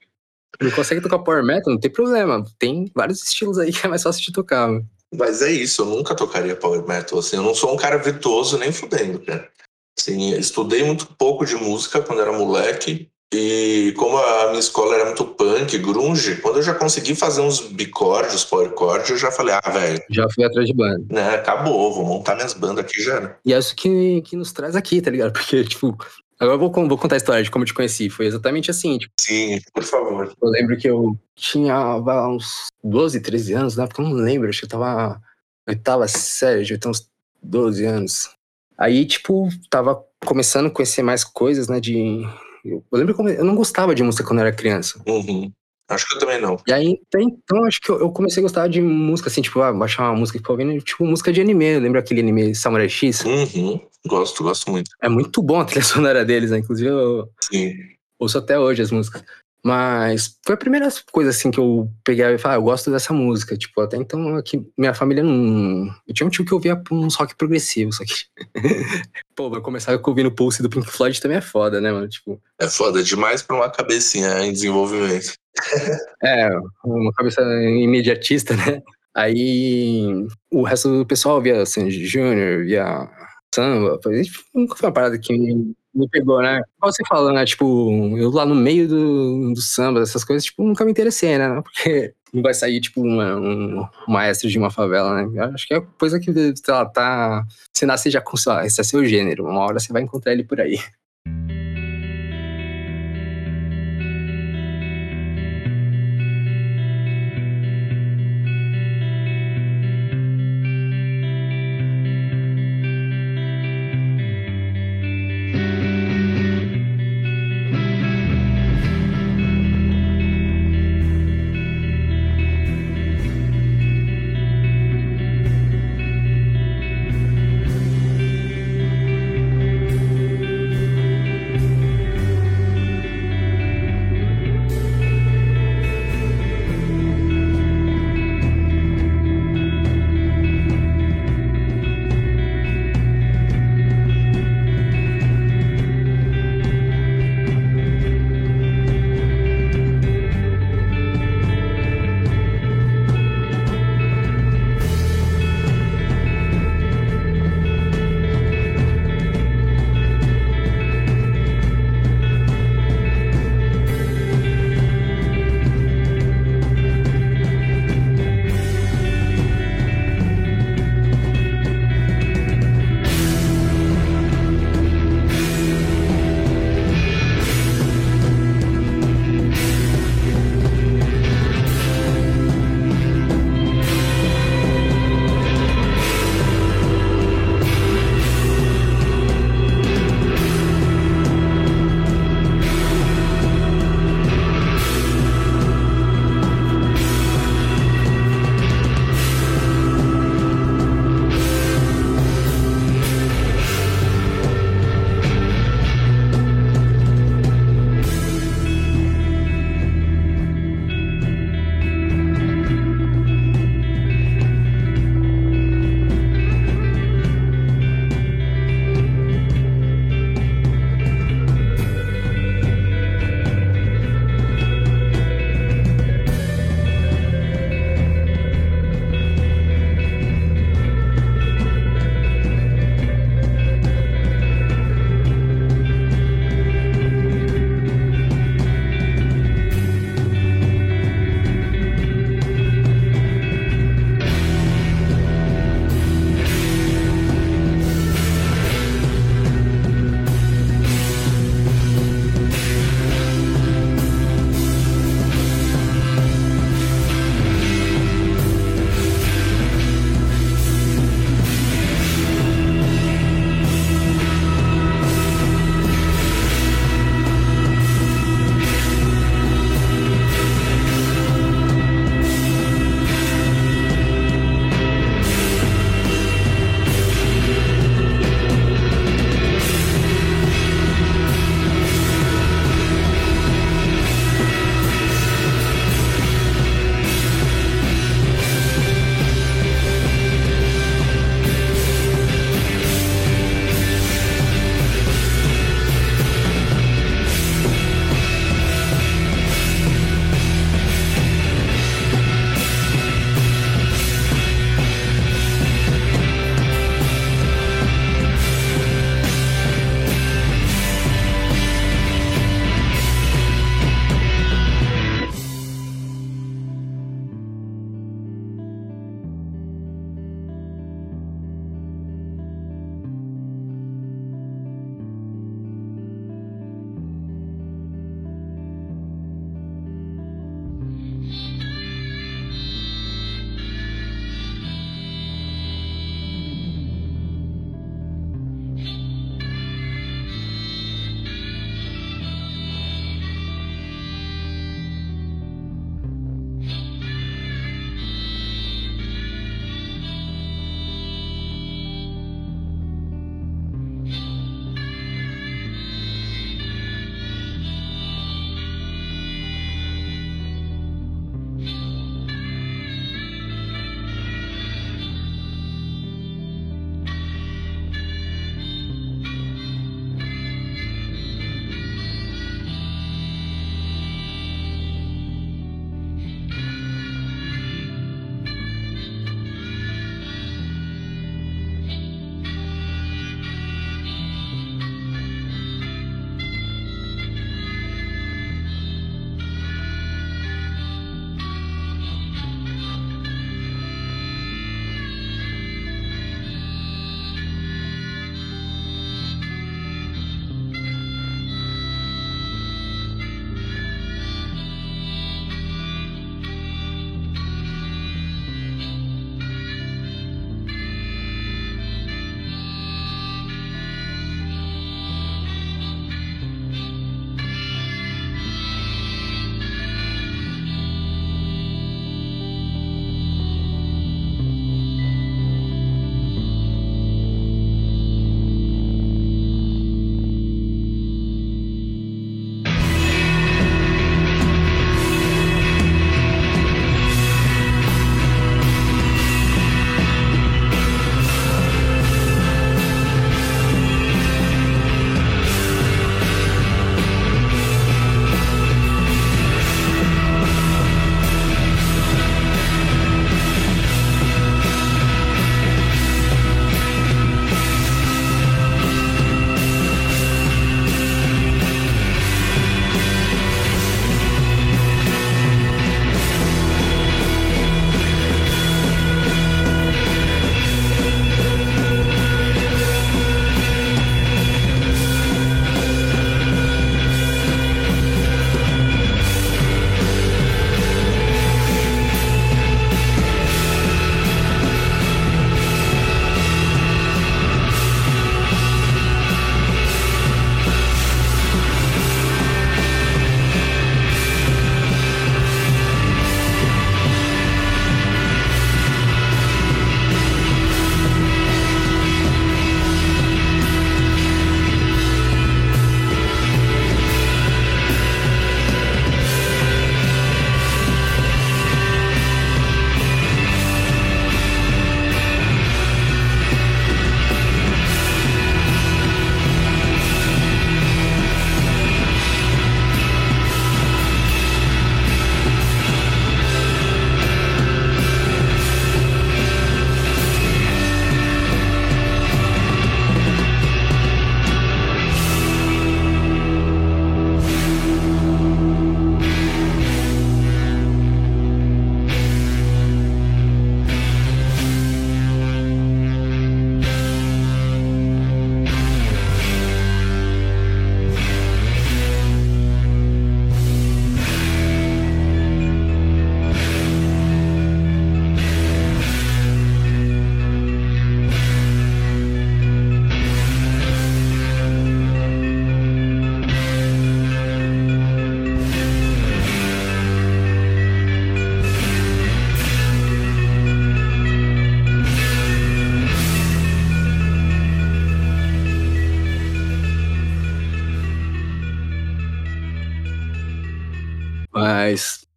Não consegue tocar Power Metal? Não tem problema. Tem vários estilos aí que é mais fácil de tocar, mano. Mas é isso, eu nunca tocaria Power Metal. Assim, eu não sou um cara virtuoso nem fudendo, cara. Assim, estudei muito pouco de música quando era moleque. E como a minha escola era muito punk, grunge, quando eu já consegui fazer uns bicórdios, power chord, eu já falei, ah, velho. Já fui atrás de banda. Né, acabou, vou montar minhas bandas aqui já. E é isso que, que nos traz aqui, tá ligado? Porque, tipo, Agora eu vou, vou, contar a história de como eu te conheci. Foi exatamente assim. Tipo, Sim, por favor. Eu lembro que eu tinha uns 12, 13 anos, né? Porque eu não lembro, acho que eu tava oitava série, já tinha uns 12 anos. Aí, tipo, tava começando a conhecer mais coisas, né? De eu, lembro que eu não gostava de música quando eu era criança. Uhum. Acho que eu também não. E aí, então, acho que eu, eu, comecei a gostar de música, assim, tipo, ah, baixar uma música que ouvindo, tipo, música de anime. Lembra aquele anime Samurai X? Uhum. Gosto, gosto muito. É muito bom a trilha sonora deles, né? Inclusive, eu Sim. ouço até hoje as músicas. Mas foi a primeira coisa assim que eu peguei e falei, ah, eu gosto dessa música. Tipo, até então aqui, minha família não. Eu tinha um tio que ouvia uns rock progressivo, só que. Pô, vai começar ouvindo o Pulse do Pink Floyd também é foda, né, mano? Tipo. É foda demais pra uma cabecinha em desenvolvimento. é, uma cabeça imediatista, né? Aí o resto do pessoal via Sandy Júnior, via samba. Nunca foi uma parada que me, pegou, né? Você falando, né? Tipo, eu lá no meio do, do samba, essas coisas, tipo, nunca me interessei, né? Porque não vai sair, tipo, uma, um, maestro de uma favela, né? Eu acho que é coisa que, sei lá, tá. Você nasce já com. Esse é seu gênero. Uma hora você vai encontrar ele por aí.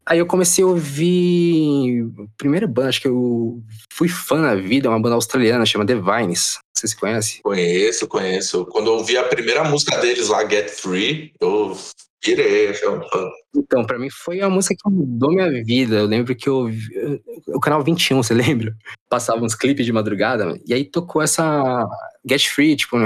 Aí eu comecei a ouvir. Primeira banda, acho que eu fui fã na vida, uma banda australiana, chama The Vines. Sei se você conhece. Conheço, conheço. Quando eu ouvi a primeira música deles lá, Get Free, eu pirei, achei um fã. Então, pra mim foi a música que mudou minha vida. Eu lembro que eu. O canal 21, você lembra? Passava uns clipes de madrugada, e aí tocou essa Get Free, tipo,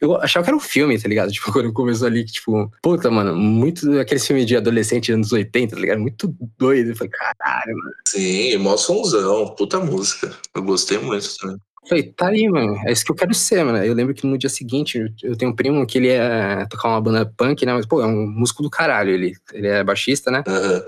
eu achava que era um filme, tá ligado? Tipo, quando começou ali, tipo, puta, mano, muito aquele filme de adolescente anos 80, tá ligado? Muito doido. Eu falei, caralho, mano. Sim, mó sonzão, puta música. Eu gostei muito também. Falei, tá aí, mano. É isso que eu quero ser, mano. Eu lembro que no dia seguinte, eu tenho um primo que ele é tocar uma banda punk, né? Mas, pô, é um músico do caralho. Ele, ele é baixista, né? Aham,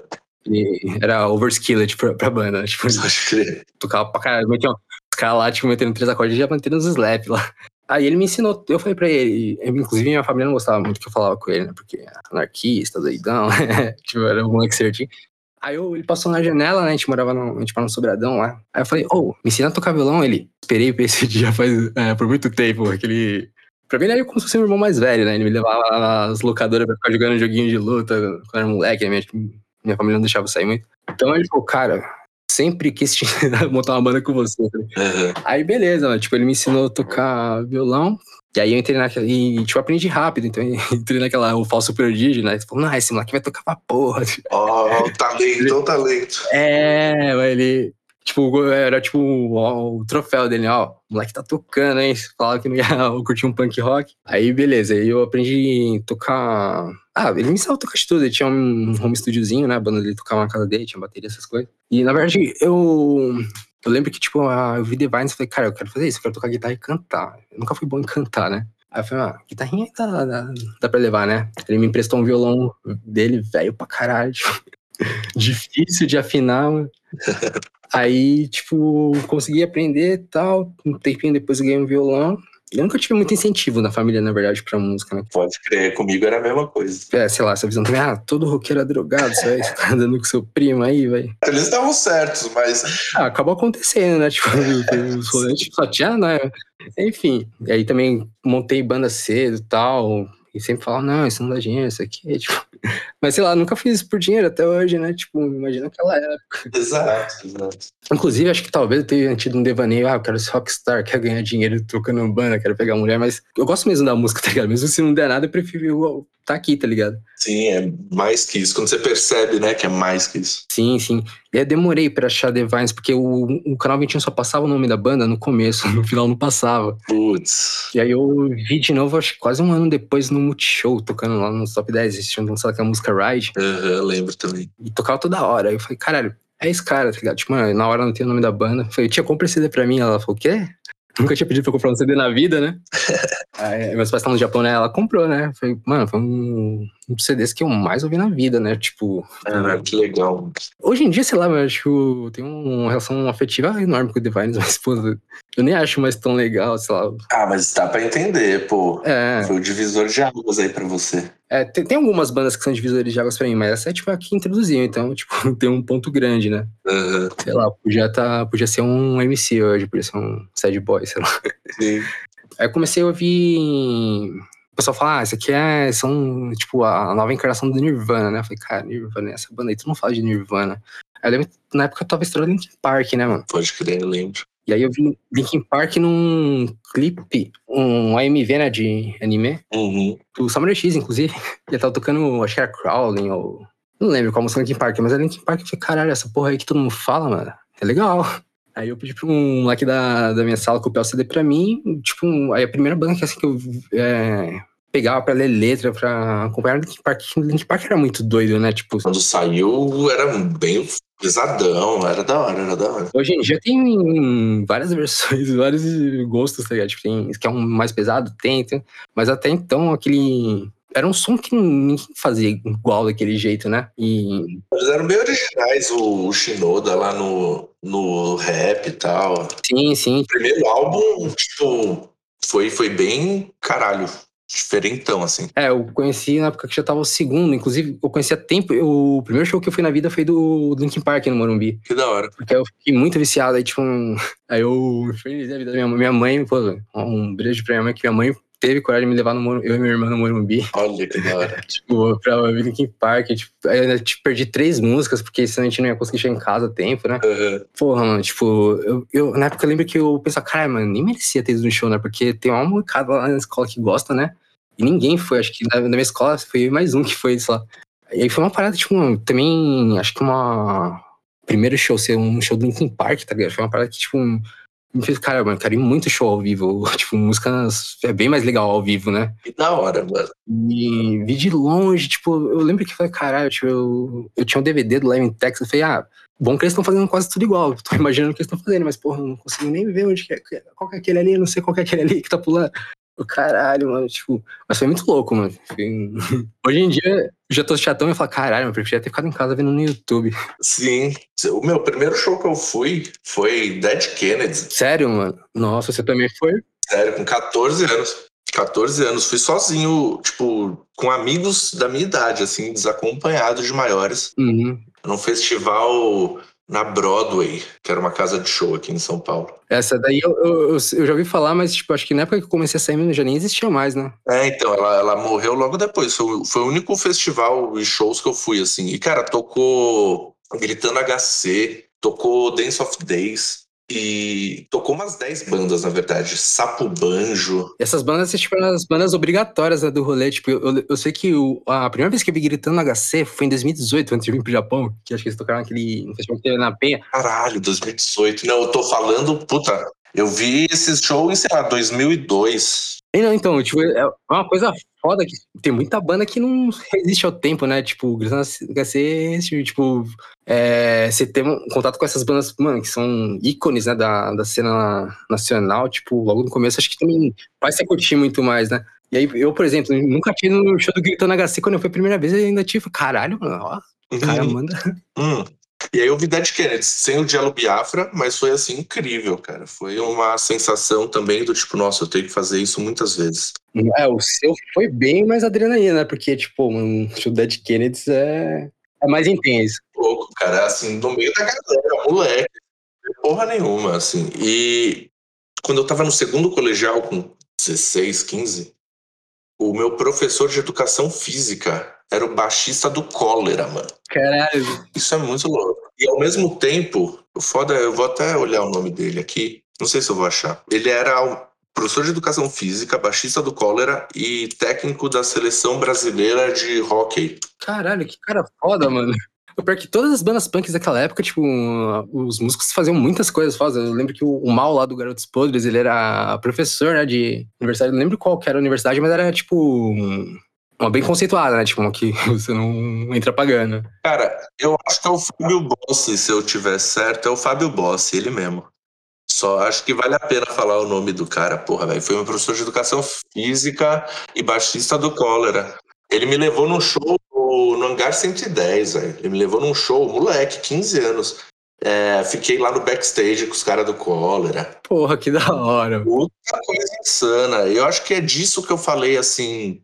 Ele era overskilled pra, pra banda. né? Tipo, tocava pra caralho. Metia, caras lá, tipo, metendo três acordes e já mantendo os slap lá. Aí ele me ensinou, eu falei pra ele, inclusive minha família não gostava muito que eu falava com ele, né? Porque anarquista, doidão, tipo, era um moleque certinho. Aí eu, ele passou na janela, né? A gente morava no, a gente morava no Sobradão lá. Aí eu falei, ô, me ensina a tocar violão? Ele, esperei pra esse dia faz, é, por muito tempo, aquele... Pra mim ele era como se fosse meu irmão mais velho, né? Ele me levava lá nas locadoras pra ficar jogando joguinho de luta quando era moleque, né? Minha, minha família não deixava sair muito. Então ele falou, cara, sempre quis montar uma banda com você. Aham. Aí beleza, mano. Tipo, ele me ensinou a tocar violão. E aí eu entrei naquela. E, tipo, aprendi rápido. Então entrei naquela. O falso prodígio, né? Falou, não, esse moleque vai tocar pra porra. Ó, o talento, o talento. É, mas ele. Tipo, era tipo o, o troféu dele, ó. O moleque tá tocando, hein? Falava que não ia curtir um punk rock. Aí, beleza. Aí eu aprendi a tocar. Ah, ele me ensinou tocar de tudo. Ele tinha um home studiozinho, né? A banda dele tocava na casa dele, tinha bateria, essas coisas. E na verdade, eu. Eu lembro que, tipo, ah, eu vi The Vines e falei, cara, eu quero fazer isso, eu quero tocar guitarra e cantar. Eu nunca fui bom em cantar, né? Aí eu falei, ah, guitarrinha dá, dá, dá pra levar, né? Ele me emprestou um violão dele, velho pra caralho. Difícil de afinar, mano. Aí, tipo, consegui aprender e tal. Um tempinho depois ganhei um violão. Eu nunca tive muito incentivo na família, na verdade, pra música, né? Pode crer, comigo era a mesma coisa. É, sei lá, essa visão também, ah, todo roqueiro é drogado, você vai ficar andando com seu primo aí, velho. Eles estavam certos, mas Ah, acabou acontecendo, né? Tipo, os rolês tipo, só tinha, né? Enfim. E aí também montei banda cedo e tal. E sempre falava, não, isso não dá dinheiro, isso aqui é tipo. Mas sei lá, nunca fiz isso por dinheiro até hoje, né? Tipo, imagina aquela época. exato, exato. Inclusive, acho que talvez eu tenha tido um devaneio, ah, eu quero ser rockstar, quero ganhar dinheiro trocando banda, quero pegar mulher, mas eu gosto mesmo da música, tá ligado? Mesmo se não der nada, eu prefiro estar aqui, tá ligado? Sim, é mais que isso. Quando você percebe, né, que é mais que isso. Sim, sim. E aí demorei pra achar The Vines, porque o, o canal 21 só passava o nome da banda no começo, no final não passava. Putz. E aí eu vi de novo, acho que quase um ano depois no Multishow, tocando lá no Top 10, eles tinham lançado aquela música Ride, Aham, lembro também. e tocava toda hora. Aí eu falei, caralho, é esse cara, tá ligado? Tipo, mano, na hora não tinha o nome da banda. Eu falei, tia, compra esse CD pra mim. Ela falou, o quê? Nunca tinha pedido pra comprar um CD na vida, né? aí, meus pais estavam no Japão, né? Ela comprou, né? Falei, mano, foi um, um dos CDs que eu mais ouvi na vida, né? Tipo, Ah, que legal. hoje em dia, sei lá, eu acho que eu tenho uma relação afetiva enorme com o Divines, mas, pô, eu nem acho mais tão legal, sei lá. Ah, mas dá pra entender, pô. É, Foi o divisor de águas aí pra você. É tem, tem algumas bandas que são divisores de águas pra mim, mas essa é tipo a que introduziu, então, tipo, tem um ponto grande, né? Aham, Sei lá, podia, tá, podia ser um MC hoje, podia ser um sad boy, sei lá. sim. Aí eu comecei a ouvir. O pessoal fala, ah, isso aqui é, são, tipo, a nova encarnação do Nirvana, né? Eu falei, cara, Nirvana, essa banda aí, tu não fala de Nirvana. Aí eu lembro, na época eu tava estourando Linkin Park, né, mano? Pode crer, eu lembro. E aí eu vi Linkin Park num clipe, um AMV, né, de anime, Uhum. do Samurai X, inclusive. Ele tava tocando, acho que era Crawling, ou... Não lembro qual música Linkin Park, mas era Linkin Park. Eu falei, caralho, essa porra aí que todo mundo fala, mano, é legal. Aí eu pedi pra um moleque da, da minha sala copiar o CD pra mim. Tipo, aí a primeira banda que, assim, que eu é, pegava pra ler letra, pra acompanhar o Linkin Park. Linkin Park era muito doido, né? Tipo, Quando saiu, era bem pesadão, era da hora, era da hora. hoje em dia tem várias versões, vários gostos, tá ligado? Tipo, tem que é um mais pesado, tem, tem. Mas até então, aquele. Era um som que ninguém fazia igual daquele jeito, né? E Eles eram bem originais, o, o Shinoda lá no, no rap e tal. sim, sim. O primeiro álbum, tipo, foi, foi bem, caralho, diferentão, assim. É, eu conheci na época que já tava o segundo, inclusive eu conheci há tempo. eu- o primeiro show que eu fui na vida foi do Linkin Park no Morumbi. Que da hora. Porque eu fiquei muito viciado, aí tipo, um- aí eu infernizei a vida da minha mãe. Minha mãe, pô, um beijo pra minha mãe, que minha mãe teve coragem de me levar no Mor- eu e minha irmã no Morumbi. Olha que da hora. Tipo, pra ouvir Linkin Park. Tipo, aí eu ainda tipo, perdi três músicas, porque senão a gente não ia conseguir chegar em casa a tempo, né? Aham. Porra, mano, tipo, eu, eu, na época eu lembro que eu pensava, cara, mano, nem merecia ter ido no show, né? Porque tem uma molecada lá na escola que gosta, né? E ninguém foi, acho que na, na minha escola foi mais um que foi, sei lá. E aí foi uma parada, tipo, também, acho que uma. Primeiro show ser um show do Linkin Park, tá ligado? Foi uma parada que, tipo, me fez, cara, mano, eu quero ir muito show ao vivo. Tipo, músicas é bem mais legal ao vivo, né? Que da hora, mano. E vi de longe, tipo, eu lembro que falei, caralho, tipo, eu, eu tinha um DVD do Live in Texas, eu falei, ah, bom que eles estão fazendo quase tudo igual, tô imaginando o que eles estão fazendo, mas, porra, não consigo nem ver onde que é, qual que é aquele ali, eu não sei qual que é aquele ali que tá pulando. Caralho, mano, tipo, mas foi muito louco, mano. Foi- Hoje em dia, já tô chatão e falo, caralho, eu preferia ter ficado em casa vendo no YouTube. Sim. O meu primeiro show que eu fui foi Dead Kennedys. Sério, mano? Nossa, você também foi? Sério, com 14 anos. 14 anos. Fui sozinho, tipo, com amigos da minha idade, assim, desacompanhado de maiores. Uhum. Num festival na Broadway, que era uma casa de show aqui em São Paulo. Essa daí eu, eu, eu- já ouvi falar, mas, tipo, acho que na época que eu comecei a sair, já nem existia mais, né? É, então, ela, ela morreu logo depois. Foi, foi o único festival e shows que eu fui, assim. E, cara, tocou Gritando HC, tocou Dance of Days. E tocou umas 10 bandas, na verdade. Sapo Banjo. Essas bandas, tipo, as bandas obrigatórias né, do rolê. Tipo, eu, eu sei que o- a primeira vez que eu vi gritando no HC foi em 2018, antes de vir pro Japão, que acho que eles tocaram naquele festival que teve na Penha. Caralho, 2018. Não, eu tô falando, puta. Eu vi esses shows em, sei lá, 2002. E não, então, tipo, é uma coisa foda que tem muita banda que não resiste ao tempo, né? Tipo, gritando no HC, tipo, é, você ter um contato com essas bandas, mano, que são ícones, né, da, da cena nacional, tipo, logo no começo, acho que também faz você curtir muito mais, né? E aí, eu, por exemplo, nunca tive no show do Gritando HC, quando eu fui a primeira vez, eu ainda tive, caralho, mano, ó, o cara Uhum. manda. Hum. E aí eu vi Dead Kennedys, sem o Diallo Biafra, mas foi assim incrível, cara. Foi uma sensação também do tipo, nossa, eu tenho que fazer isso muitas vezes. É, o seu foi bem mais adrenalina, né? Porque, tipo, mano, o Dead Kennedys é, é mais intenso. Louco, cara, assim, no meio da galera, moleque, porra nenhuma, assim. E quando eu tava no segundo colegial, com 16, 15, o meu professor de educação física era o baixista do Cólera, mano. Caralho. Isso é muito louco. E ao mesmo tempo, o foda, é, eu vou até olhar o nome dele aqui, não sei se eu vou achar. Ele era professor de educação física, baixista do Cólera e técnico da seleção brasileira de hóquei. Caralho, que cara foda, mano. O pior é que todas as bandas punks daquela época, tipo, os músicos faziam muitas coisas fodas. Eu lembro que o, o Mal lá do Garotos Podres, ele era professor, né, de universidade. Eu não lembro qual que era a universidade, mas era, tipo, uma bem conceituada, né? Tipo, uma que você não entra pagando. Cara, eu acho que é o Fábio Bossi, se eu tiver certo, é o Fábio Bossi, ele mesmo. Só acho que vale a pena falar o nome do cara, porra, velho. Foi meu professor de educação física e baixista do Cólera. Ele me levou num show no, no Hangar 110, velho. Ele me levou num show, moleque, 15 anos. É, fiquei lá no backstage com os caras do Cólera. Porra, que da hora. Outra coisa insana. Eu acho que é disso que eu falei assim,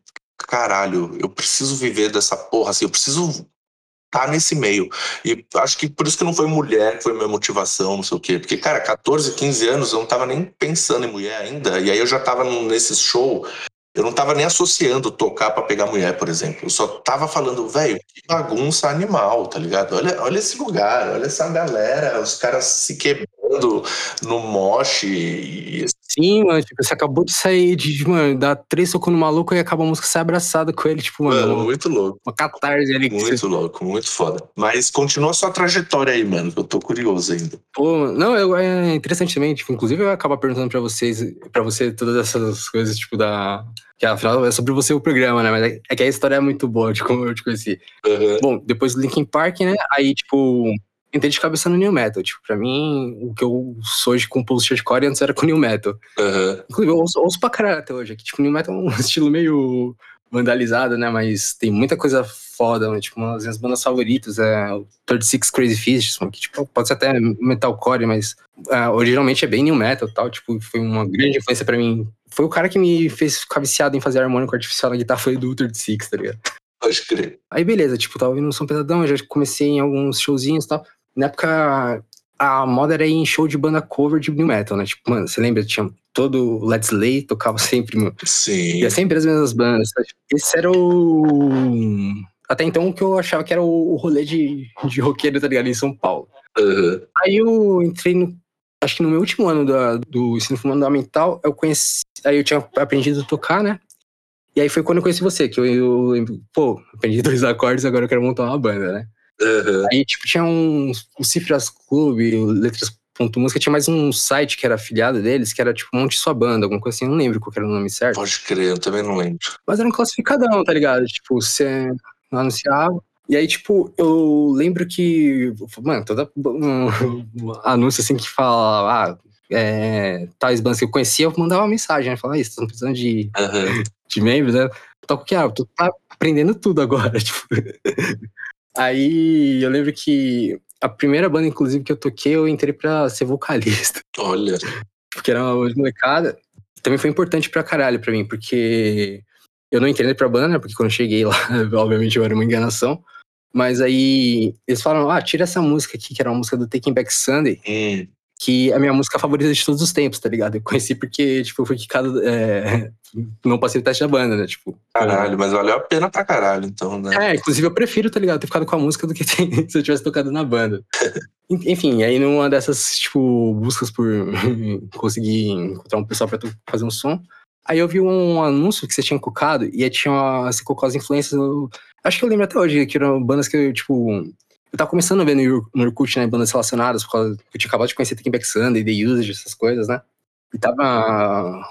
caralho, eu preciso viver dessa porra, assim, eu preciso estar nesse meio. E acho que por isso que não foi mulher que foi minha motivação, não sei o quê. Porque, cara, 14, 15 anos eu não tava nem pensando em mulher ainda. E aí eu já tava nesse show. Eu não tava nem associando tocar pra pegar mulher, por exemplo. Eu só tava falando, velho, que bagunça animal, tá ligado? Olha, olha esse lugar, olha essa galera, os caras se quebrando no moche. E Sim, mano, tipo, você acabou de sair de, mano, dar três socos no maluco e acaba a música sai abraçado com ele, tipo, mano, Mano, muito louco. uma catarse ali que você Muito louco, muito foda. Mas continua a sua trajetória aí, mano, que eu tô curioso ainda. Pô, não, eu, é interessante também, tipo, inclusive eu acabo perguntando pra vocês, pra você todas essas coisas, tipo, da... Que afinal é sobre você o programa, né? Mas é, é que a história é muito boa de como eu te conheci. Uhum. Bom, depois do Linkin Park, né? Aí, tipo, entrei de cabeça no New Metal. Tipo, pra mim, o que eu sou hoje com post hardcore antes era com New Metal. Uhum. Inclusive, eu ouço, ouço pra caralho até hoje. Aqui, tipo, New Metal é um estilo meio vandalizado, né? Mas tem muita coisa foda, né? Tipo, uma das minhas bandas favoritas é o 36 Crazy Fists, que tipo, pode ser até metalcore, mas ah, originalmente é bem new metal tal. Tipo, foi uma grande influência pra mim. Foi o cara que me fez ficar viciado em fazer harmônico artificial na guitarra, foi do 36, tá ligado? Pode crer. Aí beleza, tipo, tava ouvindo um som pesadão, eu já comecei em alguns showzinhos e tal. Na época, a moda era ir em show de banda cover de new metal, né? Tipo, mano, você lembra? Tinha todo o Let's Lay, tocava sempre, mano. Sim. E é sempre as mesmas bandas. Esse era o. Até então o que eu achava que era o rolê de, de roqueiro, tá ligado? Em São Paulo. Aham. Aí eu entrei no. Acho que no meu último ano da- do ensino fundamental, eu conheci. Aí eu tinha aprendido a tocar, né? E aí foi quando eu conheci você, que eu, eu lembro, pô, aprendi dois acordes, agora eu quero montar uma banda, né? Aham. Aí, tipo, tinha o Cifras Clube, o Letras.música, tinha mais um site que era afiliado deles, que era tipo Monte Sua Banda, alguma coisa assim, não lembro qual era o nome certo. Pode crer, eu também não lembro. Mas era um classificadão, tá ligado? Tipo, você anunciava. E aí, tipo, eu lembro que, mano, todo um, anúncio assim que fala, ah, é, tais bandas que eu conhecia, eu mandava uma mensagem, né? Falava, isso, estão precisando de, Aham. de membros, né? Toco que, ah, tu tá aprendendo tudo agora, tipo. Aí eu lembro que a primeira banda, inclusive, que eu toquei, eu entrei pra ser vocalista Olha. porque era uma molecada, também foi importante pra caralho pra mim, porque eu não entrei pra banda, né? Porque quando eu cheguei lá, obviamente eu era uma enganação. Mas aí eles falaram, ah, tira essa música aqui, que era uma música do Taking Back Sunday, Hum. Que é a minha música favorita de todos os tempos, tá ligado? Eu conheci porque, tipo, eu fui quicado, é, não passei o teste da banda, né? Tipo, Caralho, mas valeu a pena pra caralho, então, né? é, inclusive eu prefiro, tá ligado? Ter ficado com a música do que ter- se eu tivesse tocado na banda. En- Enfim, aí numa dessas, tipo, buscas por conseguir encontrar um pessoal pra fazer um som, aí eu vi um anúncio que você tinha colocado e aí tinha uma, você colocou as influências. acho que eu lembro até hoje, que eram bandas que eu, tipo. Eu tava começando a ver no, no Orkut, né, bandas relacionadas, por causa que eu tinha acabado de conhecer Taking Back Sunday, The Usage, essas coisas, né? E tava.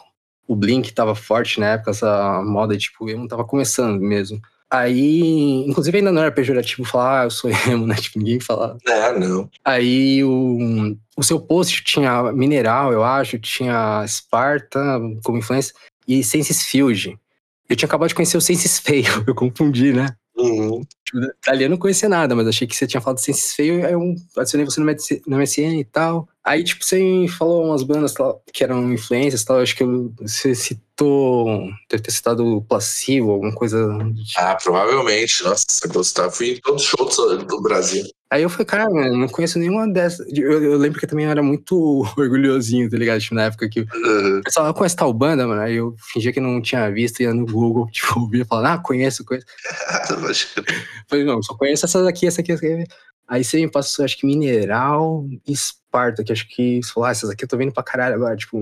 O Blink tava forte na época, essa moda, tipo, eu não tava começando mesmo. Aí, inclusive ainda não era pejorativo falar, ah, eu sou emo, né? Tipo, ninguém fala. É, não. Aí o, o seu post tinha Mineral, eu acho, tinha Sparta como influência e Senses Field. Eu tinha acabado de conhecer o Senses Feio, eu confundi, né? Uhum. Tipo, ali eu não conhecia nada, mas achei que você tinha falado de Senses Feio, aí eu adicionei você no MSN e tal. Aí, tipo, você falou umas bandas tal, que eram influências e tal, acho que eu- você citou, deve ter citado Placebo, alguma coisa tipo. Ah, provavelmente. Nossa, gostava. Fui em todos os shows do Brasil. Aí eu falei, cara, eu não conheço nenhuma dessas. Eu, eu lembro que eu também era muito orgulhosinho, tá ligado? Tipo, na época que Uhum. pessoal conhece tal banda, mano. Aí eu fingia que não tinha visto, ia no Google, tipo, ouvia falando, ah, conheço, conheço. Falei, não, só conheço essas aqui, essa aqui, essa aqui. Aí você me passou, acho que Mineral e Esparta, que acho que você falou, ah, essas aqui eu tô vendo pra caralho agora, tipo.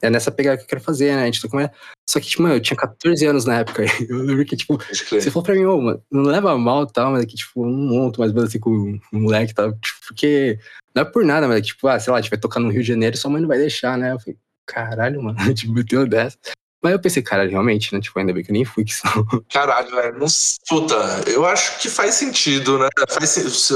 É nessa pegada que eu quero fazer, né? A gente tá com... Só que, tipo, mano, eu tinha 14 anos na época. Eu lembro que, tipo, você falou pra mim, ô, mano, não leva mal e tal, mas aqui, tipo, eu não monto mais banda assim com um moleque e tal. Tipo, porque não é por nada, mas, tipo, ah, sei lá, a gente vai tocar no Rio de Janeiro e sua mãe não vai deixar, né? Eu falei, caralho, mano, tipo, meteu dessa. Mas eu pensei, caralho, realmente, né? Tipo, ainda bem que eu nem fui, que senão. Caralho, velho. Não... Puta, eu acho que faz sentido, né? Faz sen- se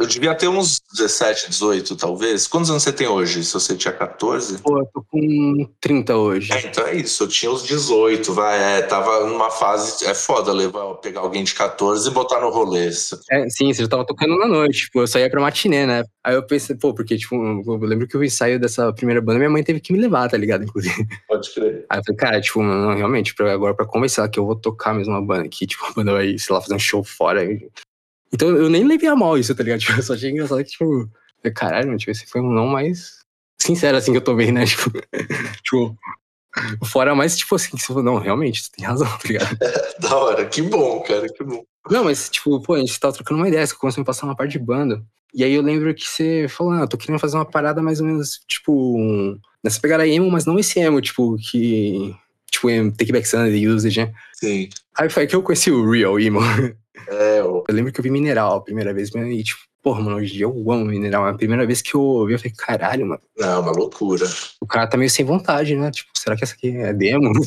Eu, devia ter uns 17, 18, talvez. Quantos anos você tem hoje? Se você tinha 14? Pô, eu tô com 30 hoje. É, então é isso. Eu tinha uns 18, vai. É, tava numa fase. É foda levar, pegar alguém de 14 e botar no rolê. É, sim, você já tava tocando na noite, tipo, eu saía pra matinê, né? Aí eu pensei, pô, porque, tipo, eu lembro que o ensaio dessa primeira banda, minha mãe teve que me levar, tá ligado? Inclusive. Pode crer. Aí eu falei, cara, tipo, não, realmente, pra, agora pra ela que eu vou tocar mesmo uma banda aqui, tipo, a banda vai, sei lá, fazer um show fora. Então eu nem levei a mal isso, tá ligado? Tipo, eu só achei engraçado que, tipo, caralho, mano, tipo, esse foi um não mais sincero, assim, que eu vendo, né? Tipo, tipo, fora mais, tipo assim, que você falou, não, realmente, você tem razão, tá ligado? Da hora. Que bom, cara. Que bom. Não, mas, tipo, pô, a gente tava trocando uma ideia, você começou a me passar uma parte de banda. E aí eu lembro que você falou, ah, tô querendo fazer uma parada mais ou menos, tipo, nessa pegada emo, mas não esse emo, tipo, que. Tipo, emo, Take Back Sunday, Usage, né? Sim. Aí foi que eu conheci o Real Emo. É, Eu lembro que eu vi Mineral a primeira vez, e tipo, porra, mano, hoje eu amo Mineral. A primeira vez que eu ouvi, eu falei, caralho, mano, Não, uma loucura. o cara tá meio sem vontade, né? Tipo, será que essa aqui é demo?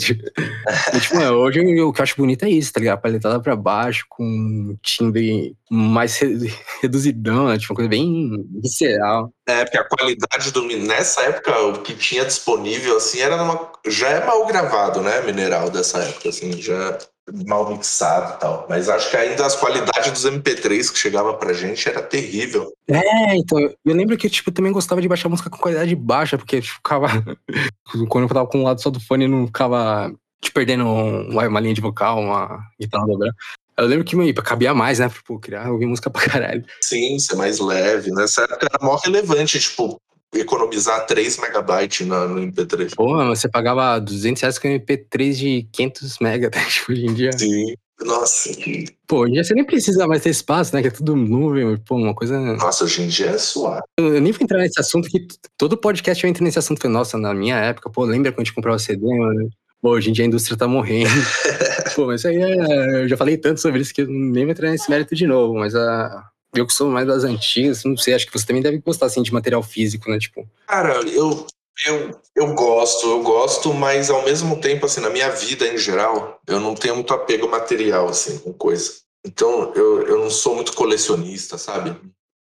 e, tipo, mano, hoje o que eu acho bonito é isso, tá ligado? A paletada pra baixo, com um timbre mais re- reduzidão, né? Tipo, uma coisa bem visceral. É, porque a qualidade do. Nessa época, o que tinha disponível, assim, era numa. Já é mal gravado, né? Mineral dessa época, assim, já mal mixado e tal. Mas acho que ainda as qualidades dos MP3 que chegava pra gente era terrível. É, então, eu lembro que, tipo, eu também gostava de baixar música com qualidade baixa, porque tipo, ficava. Quando eu tava com um lado só do fone, não ficava te perdendo um- uma linha de vocal, uma guitarra dobrando. Eu lembro que, mano, cabia mais, né? Pô, criar, ouvir música pra caralho. Sim, ser mais leve. Nessa época era mó relevante, tipo, economizar 3 megabytes no, no MP3. Pô, você pagava 200 reais com MP3 de 500 mega, tá? Tipo, hoje em dia. Sim. Nossa, Pô, hoje em dia você nem precisa mais ter espaço, né? Que é tudo nuvem, pô, uma coisa. nossa, hoje em dia é suave. Eu nem vou entrar nesse assunto, que todo podcast eu entro nesse assunto. Falei, nossa, na minha época, pô, lembra quando a gente comprava CD, mano? Pô, hoje em dia a indústria tá morrendo. pô, mas isso aí é. Eu já falei tanto sobre isso que eu nem vou entrar nesse mérito de novo, mas a. Eu que sou mais das antigas, não sei, acho que você também deve gostar, assim, de material físico, né? Tipo, Cara, eu, eu, eu gosto, eu gosto, mas ao mesmo tempo, assim, na minha vida em geral, eu não tenho muito apego material, assim, com coisa. Então, eu, eu não sou muito colecionista, sabe?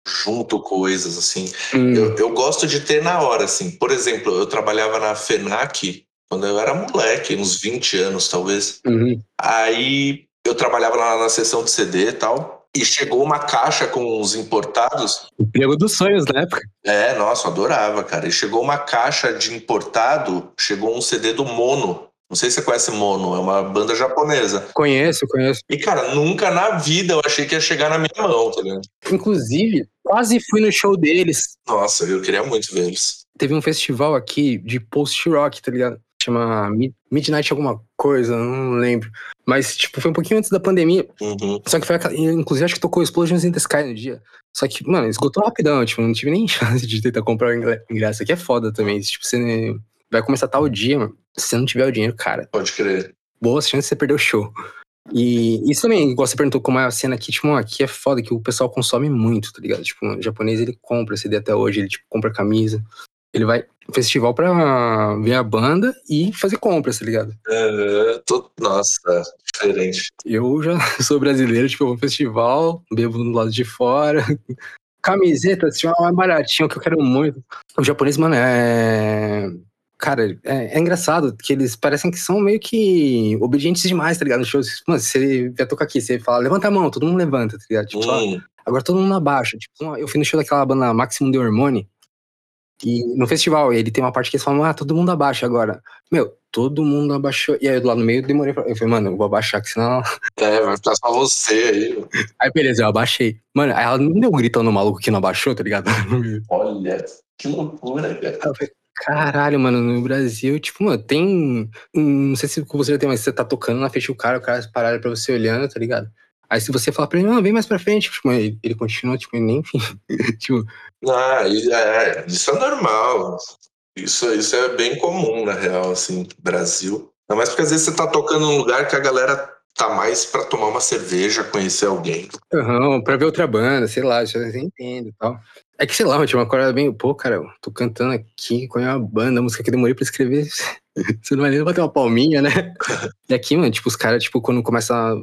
Junto coisas, assim. hum, Eu, eu gosto de ter na hora, assim. Por exemplo, eu trabalhava na FENAC quando eu era moleque, uns 20 anos, talvez. uhum. Aí eu trabalhava lá na seção de CD e tal. E chegou uma caixa com os importados. Emprego dos sonhos na época. É, nossa, eu adorava, cara. E chegou uma caixa de importado, chegou um CD do Mono. Não sei se você conhece Mono, é uma banda japonesa. Conheço, conheço. E, cara, nunca na vida eu achei que ia chegar na minha mão, tá ligado? Inclusive, quase fui no show deles. Nossa, eu queria muito ver eles. Teve um festival aqui de post-rock, tá ligado? Chama Mid- Midnight alguma coisa, não lembro. Mas, tipo, foi um pouquinho antes da pandemia. Uhum. Só que foi aquela, inclusive, acho que tocou Explosions in the Sky no dia. Só que, mano, esgotou rapidão, tipo, não tive nem chance de tentar comprar o ingre- ingresso. Aqui é foda também. Tipo, você vai começar tal dia, mano. Se você não tiver o dinheiro, cara, Pode crer. boas chances de você perder o show. E isso também, igual você perguntou como é a cena aqui, tipo, aqui é foda que o pessoal consome muito, tá ligado? Tipo, o japonês ele compra CD até hoje, ele tipo, compra camisa. Ele vai festival pra ver a banda e fazer compras, tá ligado? É, tô- Nossa, diferente. Eu já sou brasileiro, tipo, eu vou no festival, bebo do lado de fora. Camiseta, se tiver uma mais baratinha, que eu quero muito. O japonês, mano, é. Cara, é, é engraçado que eles parecem que são meio que obedientes demais, tá ligado? No show, mano, se você vier tocar aqui, você fala, levanta a mão, todo mundo levanta, tá ligado? Tipo, ó, Hum, agora todo mundo abaixa. Tipo, eu fui no show daquela banda Maximum de Hormone, e no festival, ele tem uma parte que eles falam, ah, todo mundo abaixa agora. Meu, todo mundo abaixou. E aí, do lado no meio, eu demorei pra... Eu falei, mano, eu vou abaixar, que senão é, vai ficar só você aí. Aí beleza, eu abaixei. Mano, aí ela não deu um gritão no maluco que não abaixou, tá ligado? Olha, que loucura, cara. Caralho, mano, no Brasil, tipo, mano, tem. Não sei se com você já tem, mas você tá tocando na frente do cara, o cara parado pra você olhando, tá ligado? Aí se você falar pra ele, não, vem mais pra frente, tipo, ele, ele continua, tipo, nem enfim. tipo, Ah, é, isso é normal. Isso, isso é bem comum, na real, assim, Brasil. Não, mas porque às vezes você tá tocando num lugar que a galera tá mais pra tomar uma cerveja, conhecer alguém. aham, pra ver outra banda, sei lá, eu entendo e tal. É que, sei lá, eu tinha uma corda bem, pô, cara, eu tô cantando aqui com a minha banda, a música que eu demorei pra escrever. Você não vai nem bater uma palminha, né? E aqui, mano, tipo, os caras, tipo, quando começa, a-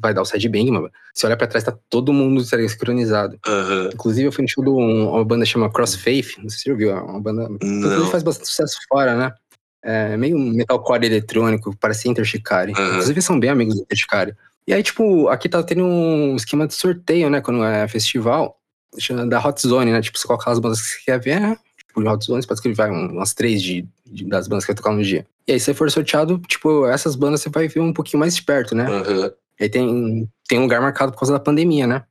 vai dar o side bang, mano, você olha pra trás, tá todo mundo sincronizado. Aham. Inclusive, eu fui no show de um- uma banda chama Crossfaith, não sei se você já ouviu, é uma banda Inclusive faz bastante sucesso fora, né? É meio metalcore eletrônico, parece Inter Shikari. Uhum. Inclusive são bem amigos do Inter Shikari. E aí, tipo, aqui tá tendo um esquema de sorteio, né? Quando é festival, chama da Hot Zone, né? Tipo, você coloca as bandas que você quer ver, né? Tipo, de Zone, você pode escrever vai, um- umas três de, de- das bandas que vai tocar no dia. E aí, se você for sorteado, tipo, essas bandas você vai ver um pouquinho mais de perto, né? Aham. Aí tem, tem um lugar marcado por causa da pandemia, né?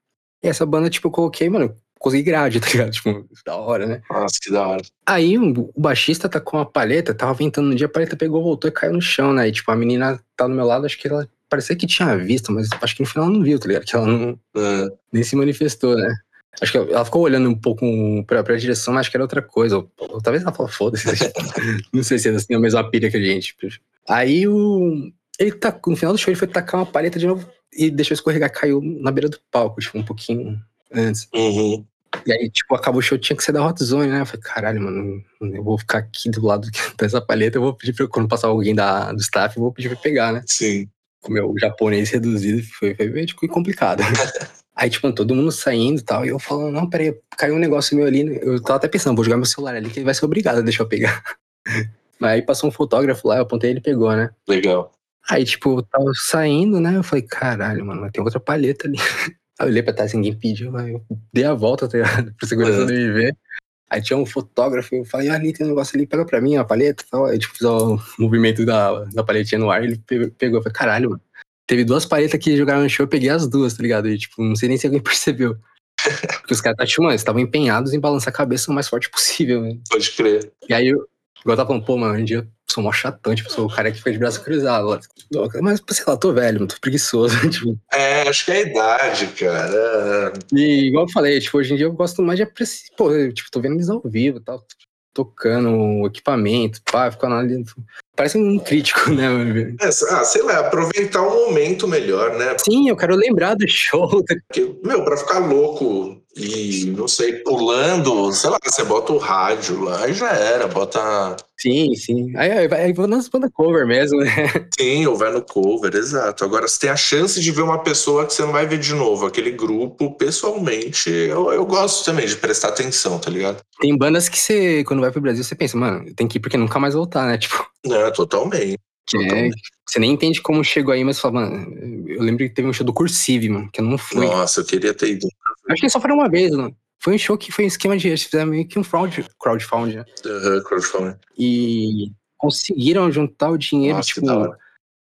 E essa banda, tipo, eu coloquei, mano, consegui grade, tá ligado? Tipo, da hora, né? Nossa, que da hora. Aí o o baixista tá com uma paleta, tava ventando no dia, a paleta pegou, voltou e caiu no chão, né? E tipo, a menina tá do meu lado, acho que ela parecia que tinha visto, mas acho que no final ela não viu, tá ligado? Que ela não, nem se manifestou, né? Acho que ela ficou olhando um pouco pra, pra direção, mas acho que era outra coisa. Ou, ou talvez ela falou, foda-se. não sei se eles têm a mesma pilha que a gente. Aí o. Ele tá, no final do show ele foi tacar uma paleta de novo e deixou escorregar, caiu na beira do palco, tipo, um pouquinho antes. uhum. E aí, tipo, acabou o show, tinha que ser da Hot Zone, né? Eu falei, caralho, mano, eu vou ficar aqui do lado dessa palheta, eu vou pedir pra, quando passar alguém da, do staff, eu vou pedir pra pegar, né? Sim. Com o meu japonês reduzido, foi, foi meio tipo, complicado. aí, tipo, todo mundo saindo e tal, e eu falando, não, peraí, caiu um negócio meu ali, eu tava até pensando, vou jogar meu celular ali, que ele vai ser obrigado a deixar eu pegar. Mas aí passou um fotógrafo lá, eu apontei ele pegou, né? Legal. Aí, tipo, eu tava saindo, né? Eu falei, caralho, mano, mas tem outra palheta ali. Aí eu olhei pra trás, ninguém pediu, aí eu dei a volta, tá ligado? Pra segurança Uhum. me ver. Aí tinha um fotógrafo, eu falei, ah, ali tem um negócio ali, pega pra mim a palheta e tal. Aí, tipo, fiz o movimento da, da paletinha no ar, ele pe- pegou. Eu falei, caralho, mano. Teve duas paletas que jogaram no show, eu peguei as duas, tá ligado? E, tipo, não sei nem se alguém percebeu. Porque os caras, tá, tipo, mano, estavam empenhados em balançar a cabeça o mais forte possível, né? Pode crer. E aí, eu, igual eu tava falando, pô, mano, hoje em dia eu sou mó chatão, tipo, sou o cara que fica de braço cruzado. Mas, sei lá, tô velho, tô preguiçoso, tipo. É, acho que é a idade, cara. E igual eu falei, tipo, hoje em dia eu gosto mais de apreciar. Pô, eu, tipo, tô vendo eles ao vivo e tal, tocando o equipamento, pá, ficando ali. Parece um crítico, né, mano? É, ah, sei lá, aproveitar o momento melhor, né? Sim, eu quero lembrar do show. Porque, meu, pra ficar louco e, não sei, pulando, sei lá, você bota o rádio lá e já era, bota. Sim, sim. Aí, aí, vai- aí vou nas bandas cover mesmo, né? Sim, ou vai no cover, exato. Agora, você tem a chance de ver uma pessoa que você não vai ver de novo, aquele grupo, pessoalmente, eu, eu gosto também de prestar atenção, tá ligado? Tem bandas que você, quando vai pro Brasil, você pensa, mano, tem que ir porque nunca mais voltar, né? Tipo, Totalmente. é, você nem entende como chegou aí, mas fala, mano, eu lembro que teve um show do Cursive, mano, que eu não fui. Nossa, eu queria ter ido. Acho que só foi uma vez, mano. Foi um show que foi um esquema de. Eles fizeram meio que um crowdfunding, né? Uhum, crowdfunding. E conseguiram juntar o dinheiro, Nossa, tipo.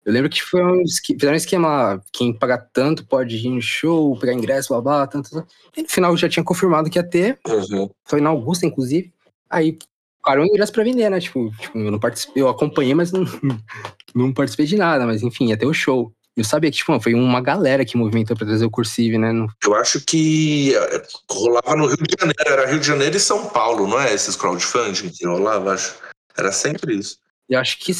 Eu lembro que foi um, fizeram um esquema quem pagar tanto pode ir no show, pegar ingresso, blá blá, tanto, tanto. E no final já tinha confirmado que ia ter, Uhum. foi na Augusta, inclusive. Aí ficaram ingresso pra vender, né? Tipo, tipo, eu não participei, eu acompanhei, mas não, não participei de nada, mas enfim, ia ter o show. Eu sabia que, tipo, foi uma galera que movimentou pra trazer o Cursive, né? Não- Eu acho que eh, rolava no Rio de Janeiro, era Rio de Janeiro e São Paulo, não é? Esses crowdfunding que rolava, acho. Era sempre isso. Eu acho que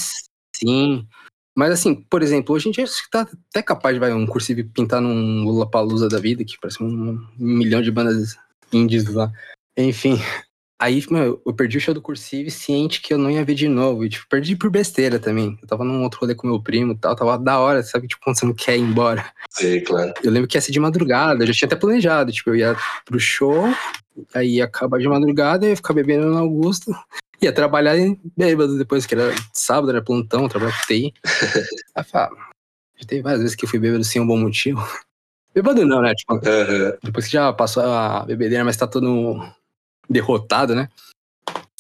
sim. Mas assim, por exemplo, hoje em dia acho que tá até capaz de vai, um Cursive pintar num Lollapalooza da vida, que parece um milhão de bandas indies lá. Enfim. Aí, meu, eu perdi o show do Cursive ciente que eu não ia ver de novo. E, tipo, perdi por besteira também. Eu tava num outro rolê com meu primo e tal, tava da hora, sabe? Tipo, quando você não quer ir embora. Sei, claro. Eu lembro que ia ser de madrugada, eu já tinha até planejado. Tipo, eu ia pro show, aí ia acabar de madrugada, ia ficar bebendo na Augusta. Ia trabalhar bêbado depois, que era sábado, era plantão, trabalhava com TI. Aí eu falava, ah, já teve várias vezes que eu fui bêbado sem um bom motivo. Bêbado não, né? Tipo, Uhum. depois que já passou a bebedeira, mas tá todo derrotado, né?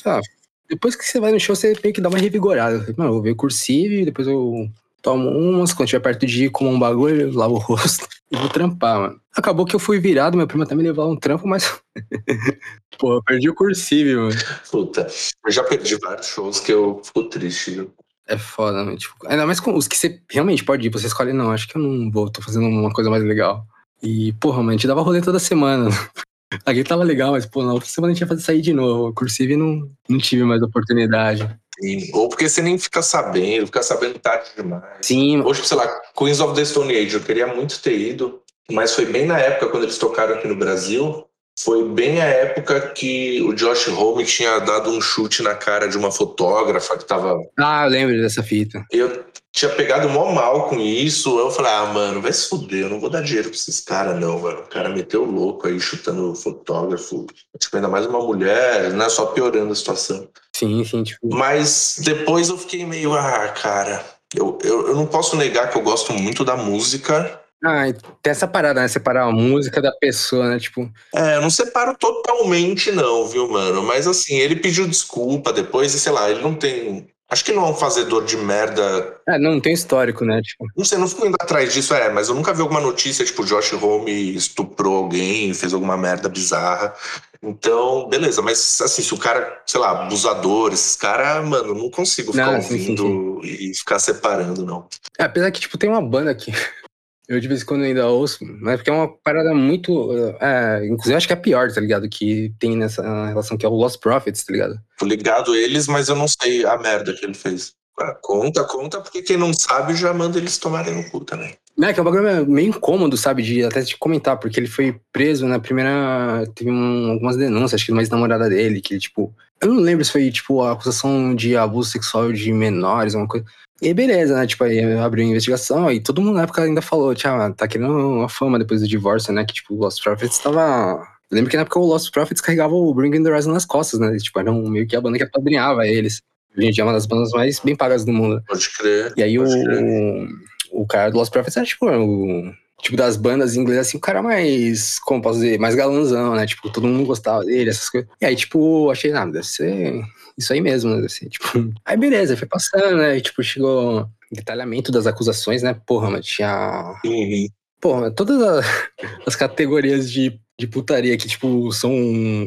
Ah, depois que você vai no show, você meio que dá uma revigorada. Mano, eu vou ver o cursive, depois eu tomo umas, quando tiver perto de ir, como um bagulho, eu lavo o rosto e vou trampar, mano. Acabou que eu fui virado, meu primo até me levou a um trampo, mas. Pô, eu perdi o cursive, mano. Puta, eu já perdi vários shows que eu fico triste. viu? É foda, mano. Tipo, ainda mais com os que você realmente pode ir, você escolhe, não, acho que eu não vou, tô fazendo uma coisa mais legal. E, porra, mano, a gente dava rolê toda semana. Aqui tava legal, mas, pô, na outra semana a gente ia fazer sair de novo. Cursive não, não tive mais oportunidade. Sim. Ou porque você nem fica sabendo, fica sabendo tarde demais. Sim, Hoje, sei lá, Queens of the Stone Age, eu queria muito ter ido, mas foi bem na época quando eles tocaram aqui no Brasil. Foi bem a época que o Josh Homme tinha dado um chute na cara de uma fotógrafa que tava. ah, eu lembro dessa fita. Eu tinha pegado mó mal com isso. Eu falei, ah, mano, vai se fuder, eu não vou dar dinheiro pra esses caras, não, mano. O cara meteu louco aí chutando o fotógrafo. Tipo, ainda mais uma mulher, né? Só piorando a situação. Sim, sim, tipo. Mas depois eu fiquei meio, ah, cara, eu, eu, eu não posso negar que eu gosto muito da música. Ah, tem essa parada, né? Separar a música da pessoa, né? Tipo, É, eu não separo totalmente, não, viu, mano? Mas assim, ele pediu desculpa depois e sei lá, ele não tem. Acho que não é um fazedor de merda. é, não tem histórico, né? Tipo, Não sei, não fico indo atrás disso, é, mas eu nunca vi alguma notícia, tipo, Josh Home estuprou alguém, fez alguma merda bizarra. Então, beleza, mas assim, se o cara, sei lá, abusador, esses caras, mano, não consigo ficar Não, sim, sim, ouvindo e ficar separando, não. É, apesar que, tipo, tem uma banda aqui. Eu de vez em quando ainda ouço, mas porque é uma parada muito. É, inclusive, acho que é a pior, tá ligado? Que tem nessa relação, que é o Lost Prophets, tá ligado? Tô ligado eles, mas eu não sei a merda que ele fez. Ah, conta, conta, porque quem não sabe já manda eles tomarem no cu também. É, que é um bagulho meio incômodo, sabe? De até de comentar, porque ele foi preso na primeira. Teve um- algumas denúncias, acho que de uma ex-namorada dele, que, tipo. Eu não lembro se foi, tipo, a acusação de abuso sexual de menores, uma coisa. E beleza, né? Tipo, aí abriu a investigação e todo mundo na época ainda falou, tchau, tá querendo uma fama depois do divórcio, né? Que, tipo, o Lost Prophets tava. Eu lembro que na época o Lost Prophets carregava o Bring the Horizon nas costas, né? Tipo, era um, meio que a banda que apadrinhava eles. Hoje em dia é uma das bandas mais bem pagas do mundo. Pode crer. E aí o, crer. o cara do Lost Prophets era tipo o tipo das bandas em inglês assim, o cara mais, como posso dizer, mais galanzão, né? Tipo, todo mundo gostava dele, essas coisas. E aí, tipo, achei, nada, deve ser isso aí mesmo, né? Ser, tipo. Aí beleza, foi passando, né? E, tipo, chegou detalhamento das acusações, né? Porra, mas tinha. Uhum. Porra, todas a- as categorias de, de putaria que, tipo, são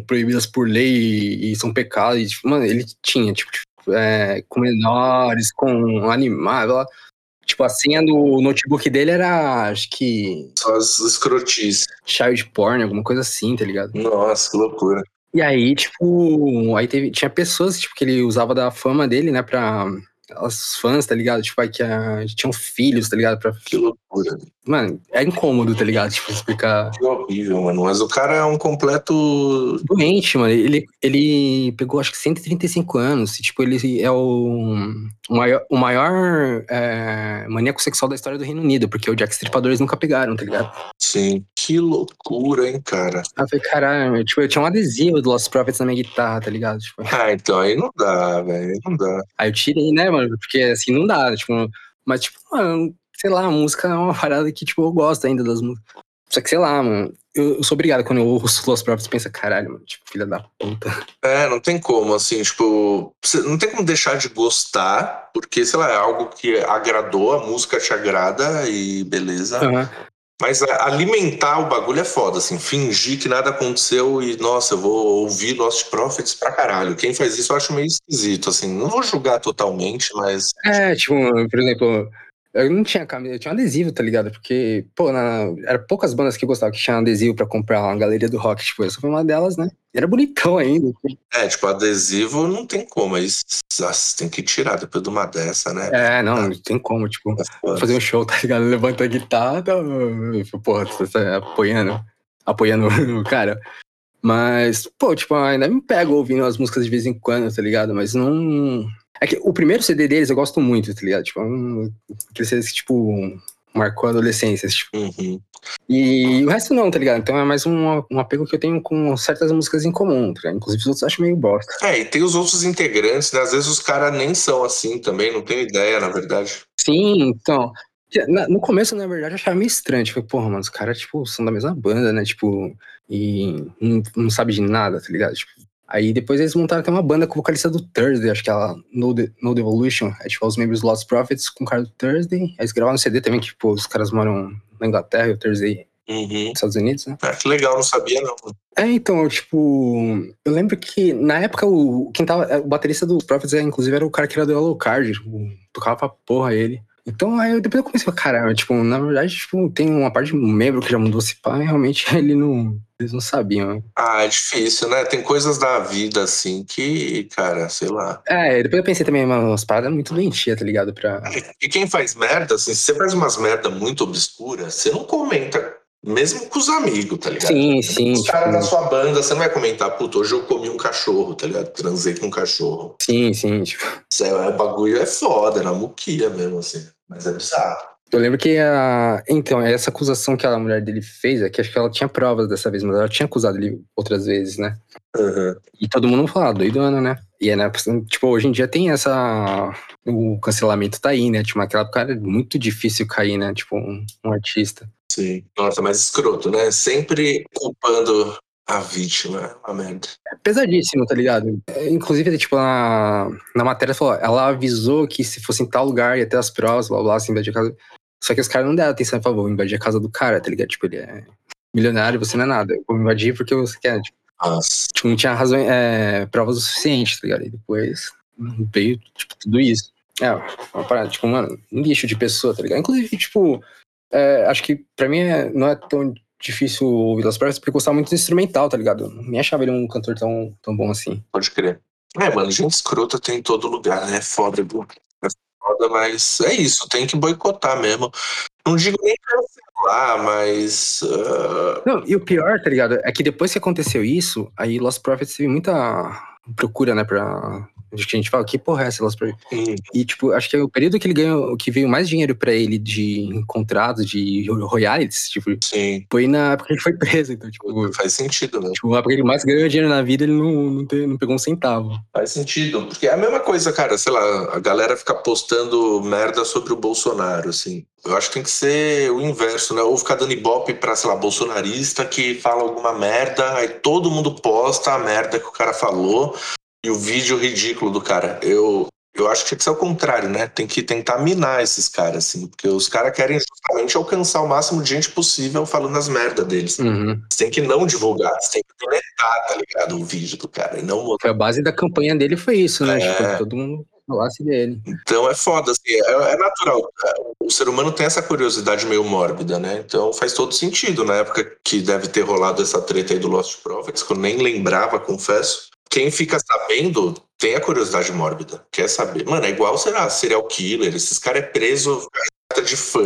proibidas por lei e são pecados. E, tipo, mano, ele tinha, tipo, tipo, é, com menores, com animais. blá. Tipo, a senha do notebook dele era, acho que, Só as escrotices. child porn, alguma coisa assim, tá ligado? Nossa, que loucura. E aí, tipo, aí teve, tinha pessoas, tipo, que ele usava da fama dele, né, pra os fãs, tá ligado? Tipo, aí que ah, tinham filhos, tá ligado? Pra. Mano, é incômodo, tá ligado? Tipo, explicar. Que horrível, mano. Mas o cara é um completo. Doente, mano. Ele, ele pegou, acho que 135 anos. E, tipo, ele é o, o maior, o maior é, maníaco sexual da história do Reino Unido, porque o Jack Stripadores nunca pegaram, tá ligado? Sim. Que loucura, hein, cara. Eu falei, caralho, tipo, eu tinha um adesivo do Lost Prophets na minha guitarra, tá ligado? Tipo, Ah, então aí não dá, velho. aí Não dá. Aí eu tirei, né, mano? Porque assim não dá, tipo, mas tipo, mano, sei lá, a música é uma parada que, tipo, eu gosto ainda das músicas. Só que, sei lá, mano, eu, eu sou obrigado quando eu ouço Los Prophets pensa, caralho, mano, tipo, filha da puta. É, não tem como, assim, tipo, não tem como deixar de gostar, porque, sei lá, é algo que agradou, a música te agrada e beleza. Aham. Mas alimentar o bagulho é foda, assim, fingir que nada aconteceu e, nossa, eu vou ouvir Lost Prophets pra caralho. Quem faz isso eu acho meio esquisito, assim, não vou julgar totalmente, mas É, tipo, por exemplo, eu não tinha camisa, eu tinha um adesivo, tá ligado? Porque, pô, na, era poucas bandas que eu gostava que tinham adesivo pra comprar uma galeria do rock, tipo, essa foi uma delas, né? E era bonitão ainda. é, tipo, adesivo não tem como, aí você tem que tirar depois de uma dessa, né? É, não, não tem como, tipo, É fazer um show, tá ligado? Levanta a guitarra, tá, porra, você tá apoiando, apoiando o cara. Mas, pô, tipo, ainda me pego ouvindo as músicas de vez em quando, tá ligado? Mas não. É que o primeiro CD deles eu gosto muito, tá ligado? Tipo, é um... aquele CD que, tipo, marcou a adolescência, tipo. Uhum. E o resto não, tá ligado? Então é mais um, um apego que eu tenho com certas músicas em comum, tá ligado? Inclusive os outros eu acho meio bosta. É, e tem os outros integrantes, né? Às vezes os caras nem são assim também, não tenho ideia, na verdade. Sim, então. no começo, na verdade, eu achava meio estranho. Tipo, porra, mano, os caras, tipo, são da mesma banda, né? Tipo, e não, não sabe de nada, tá ligado? Tipo, aí depois eles montaram até uma banda com o vocalista do Thursday, acho que é a No, no Devolution. É tipo, os membros do Lost Prophets com o cara do Thursday. Aí eles gravaram um CD também, que, tipo, os caras moram na Inglaterra e o Thursday Uhum. nos Estados Unidos, né? Ah, que legal, não sabia não. É, então, tipo, eu lembro que na época o quem tava, o baterista dos Prophets, é, inclusive, era o cara que era do Alucard, tipo, tocava pra porra ele. Então, aí eu, depois eu comecei a falar, caramba, tipo, na verdade, tipo, tem uma parte de um membro que já mudou esse pá, e realmente ele não, eles não sabiam. né? Ah, é difícil, né? Tem coisas da vida, assim, que, cara, sei lá. É, depois eu pensei também, mano, umas paradas muito doentias, tá ligado? Pra... E quem faz merda, assim, se você faz umas merda muito obscuras, você não comenta, mesmo com os amigos, tá ligado? Sim, sim, Os caras da tipo, sua banda, você não vai comentar, puta, hoje eu comi um cachorro, tá ligado? Transei com um cachorro. sim, sim, tipo. Isso é, o bagulho é foda, é na muquia mesmo, assim. Mas é bizarro. Eu lembro que a. Então, essa acusação que a mulher dele fez, é que acho que ela tinha provas dessa vez, mas ela tinha acusado ele outras vezes, né? Uhum. E todo mundo fala, doidona, né? E é, né? Tipo, hoje em dia tem essa. O cancelamento tá aí, né? Tipo, naquela época era muito difícil cair, né? Tipo, um, um artista. Sim. Nossa, mas escroto, né? Sempre culpando a vítima. Uma merda. É pesadíssimo, tá ligado? É, Inclusive, tipo, na, na matéria falou, ela avisou que se fosse em tal lugar ia ter as provas, blá blá, assim, invadir a casa. Só que os caras não deram atenção, por favor, invadir a casa do cara, tá ligado? Tipo, ele é milionário, você não é nada. Eu vou invadir porque você quer. Tipo, Nossa. tipo, não tinha razão, é, provas o suficiente, tá ligado? E depois veio, tipo, tudo isso. É, uma parada, tipo, mano, um lixo de pessoa, tá ligado? Inclusive, tipo, é, acho que pra mim é- não é tão difícil ouvir Las Provas porque gostava muito do instrumental, tá ligado? Eu Nem achava ele um cantor tão, tão bom assim. Pode crer. É, mano, gente escrota tem em todo lugar, né? Foda, viu? É foda, mas é isso, tem que boicotar mesmo. Não digo nem cancelar, mas. ah, Não, e o pior, tá ligado? É que depois que aconteceu isso, aí Lost Prophets teve muita procura, né, pra. Acho que a gente fala, que porra é essa hum, E, tipo, acho que é o período que ele ganhou, que veio mais dinheiro pra ele de contratos, de royalties, tipo, sim, foi na época que ele foi preso. Então, tipo, faz sentido, né? tipo a época que ele mais ganhou dinheiro na vida, ele não, não, te- não pegou um centavo. Faz sentido. Porque é a mesma coisa, cara, sei lá, a galera fica postando merda sobre o Bolsonaro, assim. Eu acho que tem que ser o inverso, né? Ou ficar dando ibope pra, sei lá, bolsonarista que fala alguma merda, aí todo mundo posta a merda que o cara falou e o vídeo ridículo do cara. Eu, Eu acho que tinha que ser o contrário, né? Tem que tentar minar esses caras, assim, porque os caras querem justamente alcançar o máximo de gente possível falando as merdas deles. Uhum. Você tem que não divulgar, você tem que deletar, tá ligado? O vídeo do cara e não mostrar. a base da campanha dele foi isso, né? É. Tipo, todo mundo falasse dele. Então é foda, assim, é, é natural. O ser humano tem essa curiosidade meio mórbida, né? Então faz todo sentido. Na época que deve ter rolado essa treta aí do Lost Prophets, que eu nem lembrava, confesso. Quem fica sabendo tem a curiosidade mórbida. Quer saber. Mano, é igual, será, serial killer. Esses caras é preso carta de fã,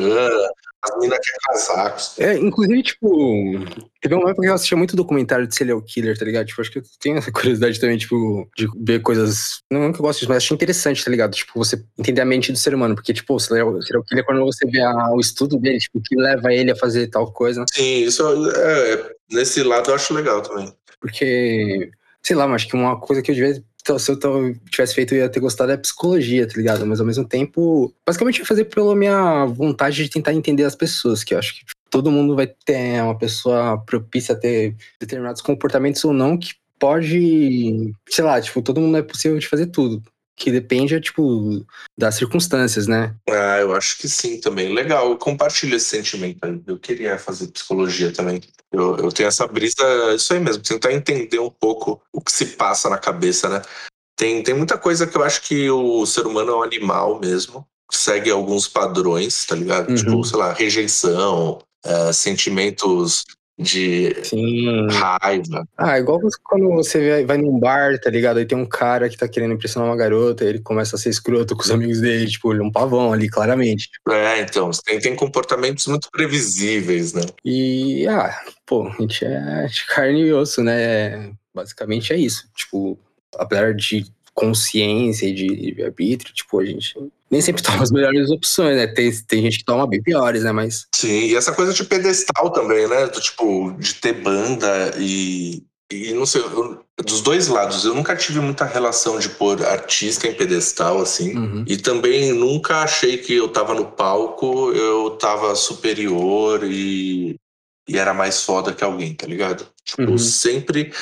as minas querem casar. É, inclusive, tipo, teve uma época que eu assistia muito documentário de serial killer, tá ligado? Tipo, acho que eu tenho essa curiosidade também, tipo, de ver coisas. Não que eu gosto disso, mas achei interessante, tá ligado? Tipo, você entender a mente do ser humano. Porque, tipo, o serial serial killer, quando você vê a- o estudo dele, tipo, o que leva ele a fazer tal coisa. Sim, isso é, é- nesse lado eu acho legal também. Porque, sei lá, mas acho que uma coisa que eu devia. Se eu tivesse feito, eu ia ter gostado é psicologia, tá ligado? Mas ao mesmo tempo, basicamente eu ia fazer pela minha vontade de tentar entender as pessoas, que eu acho que todo mundo vai ter uma pessoa propícia a ter determinados comportamentos ou não, que pode, sei lá, tipo, todo mundo é possível de fazer tudo. Que depende, é, tipo, das circunstâncias, né? Ah, eu acho que sim também. Legal, eu compartilho esse sentimento. Eu queria fazer psicologia também. Eu, eu tenho essa brisa, isso aí mesmo, tentar entender um pouco o que se passa na cabeça, né? Tem, tem muita coisa que eu acho que o ser humano é um animal mesmo, segue alguns padrões, tá ligado? Uhum. Tipo, sei lá, rejeição, eh, sentimentos de Sim. raiva. Ah, igual quando você vai, num bar, tá ligado? Aí tem um cara que tá querendo impressionar uma garota, ele começa a ser escroto com os amigos dele, tipo, ele é um pavão ali, claramente. É, então, tem, tem comportamentos muito previsíveis, né? E, ah, pô, a gente é de carne e osso, né? Basicamente é isso. Tipo, apesar de consciência e de livre-arbítrio, tipo, a gente nem sempre toma as melhores opções, né? Tem, tem gente que toma bem piores, né? Mas, Sim, e essa coisa de pedestal também, né? Do tipo, de ter banda e. E não sei, eu- dos dois lados, eu nunca tive muita relação de pôr artista em pedestal, assim. uhum. E também nunca achei que eu tava no palco, eu tava superior e, e era mais foda que alguém, tá ligado? Tipo, Uhum. sempre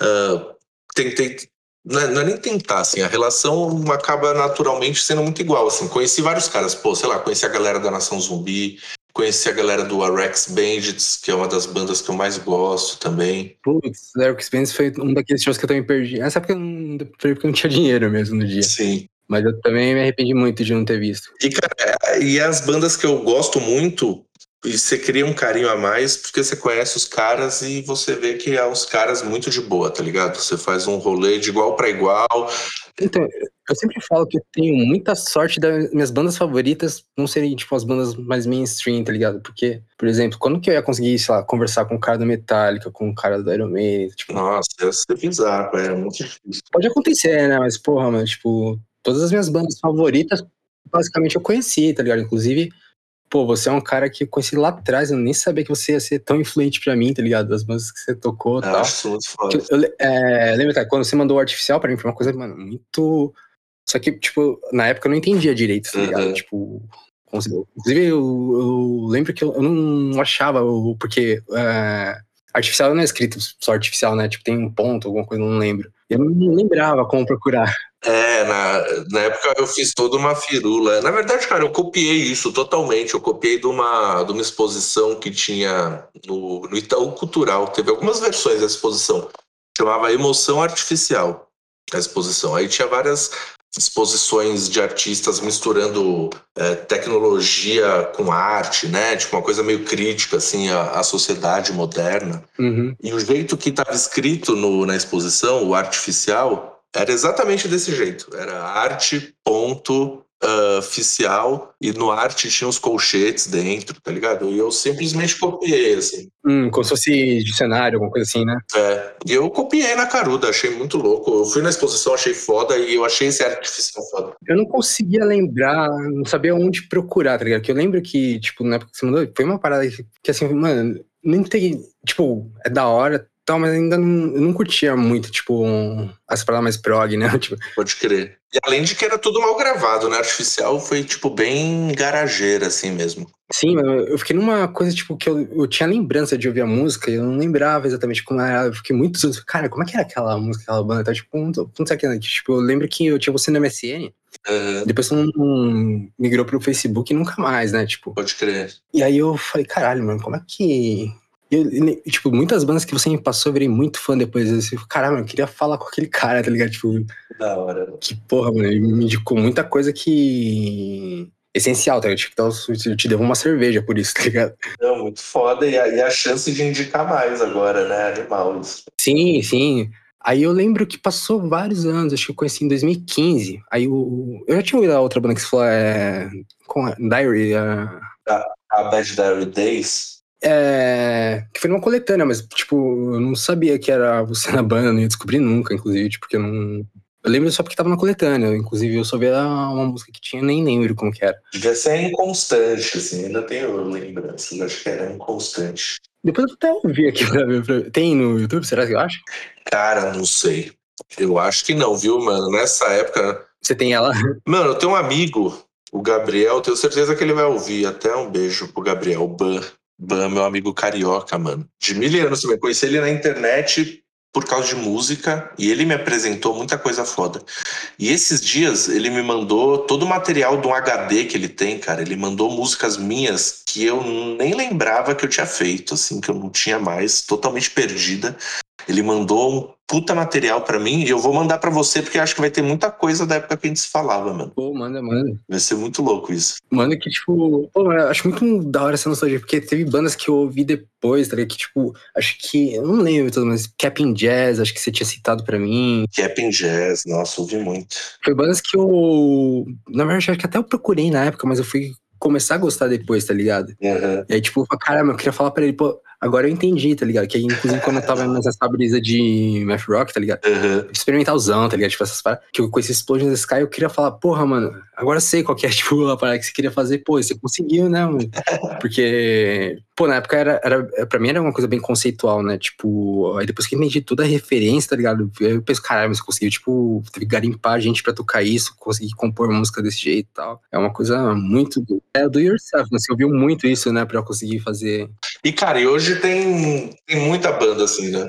ah, tentei. Não é, não é nem tentar, assim, a relação acaba naturalmente sendo muito igual, assim. Conheci vários caras, pô, sei lá, conheci a galera da Nação Zumbi, conheci a galera do Rex Bandits, que é uma das bandas que eu mais gosto também. Putz, Derek Spence foi um daqueles shows que eu também perdi. Nessa época eu não, foi porque eu não tinha dinheiro mesmo no dia. Sim. Mas eu também me arrependi muito de não ter visto. E, cara, e as bandas que eu gosto muito, e você cria um carinho a mais, porque você conhece os caras e você vê que é uns caras muito de boa, tá ligado? Você faz um rolê de igual pra igual. Então, eu sempre falo que eu tenho muita sorte das minhas bandas favoritas não serem, tipo, as bandas mais mainstream, tá ligado? Porque, por exemplo, quando que eu ia conseguir, sei lá, conversar com o cara da Metallica, com o cara do Iron Maiden, tipo, Nossa, ia ser bizarro, é muito difícil. pode acontecer, né? Mas, porra, mano, tipo, todas as minhas bandas favoritas, basicamente, eu conheci, tá ligado? Inclusive, pô, você é um cara que eu conheci lá atrás, eu nem sabia que você ia ser tão influente pra mim, tá ligado? Das bandas que você tocou e Eu tal. Que eu- é, lembra, cara, quando você mandou o artificial pra mim, foi uma coisa, mano, muito. Só que, tipo, na época eu não entendia direito, tá ligado? Uhum. Tipo. Inclusive, eu, eu lembro que eu, eu não achava, o- porque é, artificial não é escrito só artificial, né? Tipo, tem um ponto, alguma coisa, eu não lembro. Eu não lembrava como procurar. É, na, na época eu fiz toda uma firula. Na verdade, cara, eu copiei isso totalmente. Eu copiei de uma, de uma exposição que tinha no, no Itaú Cultural. Teve algumas versões da exposição. Chamava Emoção Artificial, a exposição. Aí tinha várias exposições de artistas misturando é, tecnologia com arte, né? Tipo, uma coisa meio crítica, assim, à, à sociedade moderna. Uhum. E o jeito que estava escrito no- na exposição, o artificial, era exatamente desse jeito. Era arte, ponto, ah, oficial, e no arte tinha os colchetes dentro, tá ligado? E eu simplesmente copiei, assim. Hum, como se fosse dicionário, alguma coisa assim, né? É, e eu copiei na caruda, achei muito louco. Eu fui na exposição, achei foda, e eu achei esse artificial foda. Eu não conseguia lembrar, não sabia onde procurar, tá ligado? Porque eu lembro que, tipo, na época que você mandou, foi uma parada que, que assim, mano, não tem. Tipo, é da hora, tal, mas ainda não, eu não curtia muito, tipo, um, as palavras mais prog, né? Tipo, Pode crer. E além de que era tudo mal gravado, né? Artificial foi, tipo, bem garageira, assim mesmo. sim, eu eu fiquei numa coisa, tipo, que eu, eu tinha lembrança de ouvir a música e eu não lembrava exatamente como era. Eu fiquei muitos anos, cara, como é que era aquela música, aquela banda? Então, tipo, não, não sei o que, né? Tipo, eu lembro que eu tinha você no MSN, Aham, depois você não, não migrou pro Facebook e nunca mais, né? Tipo, pode crer. E aí eu falei, caralho, mano, como é que. Eu, e, tipo, muitas bandas que você me passou, eu virei muito fã depois. Eu falei, caralho, mano, eu queria falar com aquele cara, tá ligado? Tipo, Da hora. que porra, mano, ele me indicou muita coisa que. Essencial, tá ligado? Tipo, então, eu te devo uma cerveja por isso, tá ligado? Não, muito foda. E a, e a chance de indicar mais agora, né? Animal isso. Sim, sim. Aí eu lembro que passou vários anos, acho que eu conheci em 2015. Aí o. Eu já tinha ouvido a outra banda que você falou, é. Com a Diary, a. A Bad Diary Days. É, que foi numa coletânea, mas, tipo, eu não sabia que era você na banda, não ia descobrir nunca, inclusive, tipo, porque eu não. Eu lembro só porque tava na coletânea, inclusive eu só vi uma música que tinha, nem lembro como que era. Devia ser inconstante, assim. Ainda tenho lembranças. Acho que era inconstante. Depois eu até ouvi aqui pra ver. Tem no YouTube, será que eu acho? Cara, não sei. Eu acho que não, viu, mano? Nessa época. Você tem ela? Mano, eu tenho um amigo, o Gabriel, tenho certeza que ele vai ouvir. Até um beijo pro Gabriel, o Ban. Ban, meu amigo carioca, mano. De mil anos também. Conheci ele na internet por causa de música e ele me apresentou muita coisa foda. E esses dias ele me mandou todo o material de um HD que ele tem, cara. Ele mandou músicas minhas que eu nem lembrava que eu tinha feito, assim, que eu não tinha mais, totalmente perdida. Ele mandou um puta material pra mim e eu vou mandar pra você porque acho que vai ter muita coisa da época que a gente se falava, mano. Pô, manda, manda. Vai ser muito louco isso. Manda que, tipo, pô, acho muito da hora essa nostalgia, porque teve bandas que eu ouvi depois, tá ligado? Que, tipo, acho que, eu não lembro todas, mas Capin Jazz, acho que você tinha citado pra mim. Cap in Jazz, nossa, ouvi muito. Foi bandas que eu, na verdade, acho que até eu procurei na época, mas eu fui começar a gostar depois, tá ligado? Uhum. E aí, tipo, caramba, eu queria falar pra ele, pô, agora eu entendi, tá ligado? Que inclusive, quando eu tava nessa brisa de math rock, tá ligado? Uhum. Experimentalzão, tá ligado? Tipo, essas paradas. Que eu com esse Explosion in the Sky, eu queria falar, porra, mano, agora eu sei qual que é, tipo, a parada que você queria fazer. Pô, você conseguiu, né, mano? Porque, pô, na época era, era, pra mim era uma coisa bem conceitual, né? Tipo, aí depois que eu entendi toda a referência, tá ligado? Eu penso, caralho, mas conseguiu, tipo, garimpar gente pra tocar isso, conseguir compor música desse jeito e tal. É uma coisa muito. É do yourself, né? Você ouviu muito isso, né, pra conseguir fazer. E, cara, e hoje tem, tem muita banda assim, né?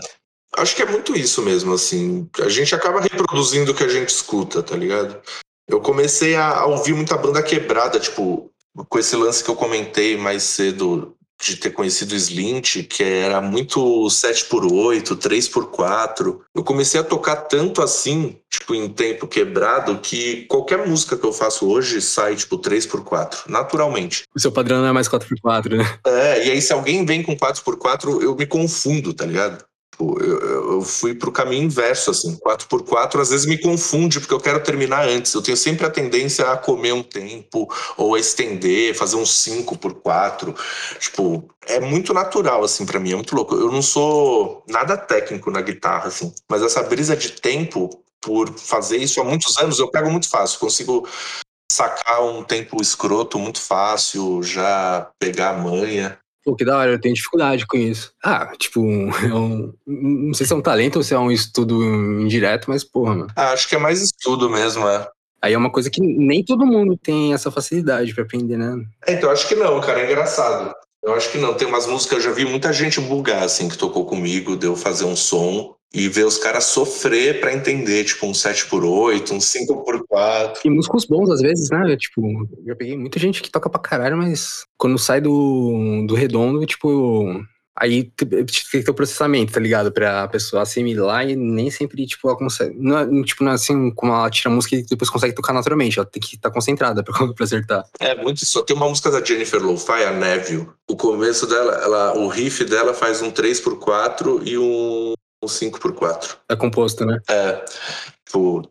Acho que é muito isso mesmo, assim. A gente acaba reproduzindo o que a gente escuta, tá ligado? Eu comecei a, a ouvir muita banda quebrada, tipo, com esse lance que eu comentei mais cedo de ter conhecido o Slint, que era muito 7x8, 3x4. Eu comecei a tocar tanto assim, tipo, em tempo quebrado, que qualquer música que eu faço hoje sai, tipo, 3x4, naturalmente. O seu padrão não é mais 4x4, né? É, e aí se alguém vem com 4x4, eu me confundo, tá ligado? Tipo, eu, eu- fui pro caminho inverso, assim. 4x4 às vezes me confunde, porque eu quero terminar antes. Eu tenho sempre a tendência a comer um tempo, ou a estender, fazer um 5x4. Tipo, é muito natural, assim, pra mim, é muito louco. Eu não sou nada técnico na guitarra, assim, mas essa brisa de tempo, por fazer isso há muitos anos, eu pego muito fácil. Consigo sacar um tempo escroto muito fácil, já pegar a manha. Pô, que da hora, eu tenho dificuldade com isso. Ah, tipo, é um, não sei se é um talento ou se é um estudo indireto, mas porra, mano. Ah, acho que é mais estudo mesmo, é. Aí é uma coisa que nem todo mundo tem essa facilidade pra aprender, né? É, Então, acho que não, cara, é engraçado. Eu acho que não. Tem umas músicas, eu já vi muita gente bugar, assim, que tocou comigo, deu fazer um som e ver os caras sofrer pra entender, tipo, um 7x8, um 5x4. E músicos bons, às vezes, né? Tipo, eu já peguei muita gente que toca pra caralho, mas quando sai do, do redondo, tipo. Aí te- tem que ter o processamento, tá ligado? Pra pessoa assimilar e nem sempre, tipo, ela consegue. Não é, tipo, não é assim como ela tira a música e depois consegue tocar naturalmente. Ela tem que estar concentrada pra, pra acertar. É, muito isso. Tem uma música da Jennifer Lo-Fi, a Neville. O começo dela, ela, o riff dela faz um 3x4 e um, um 5x4. É composto, né? É. Tipo.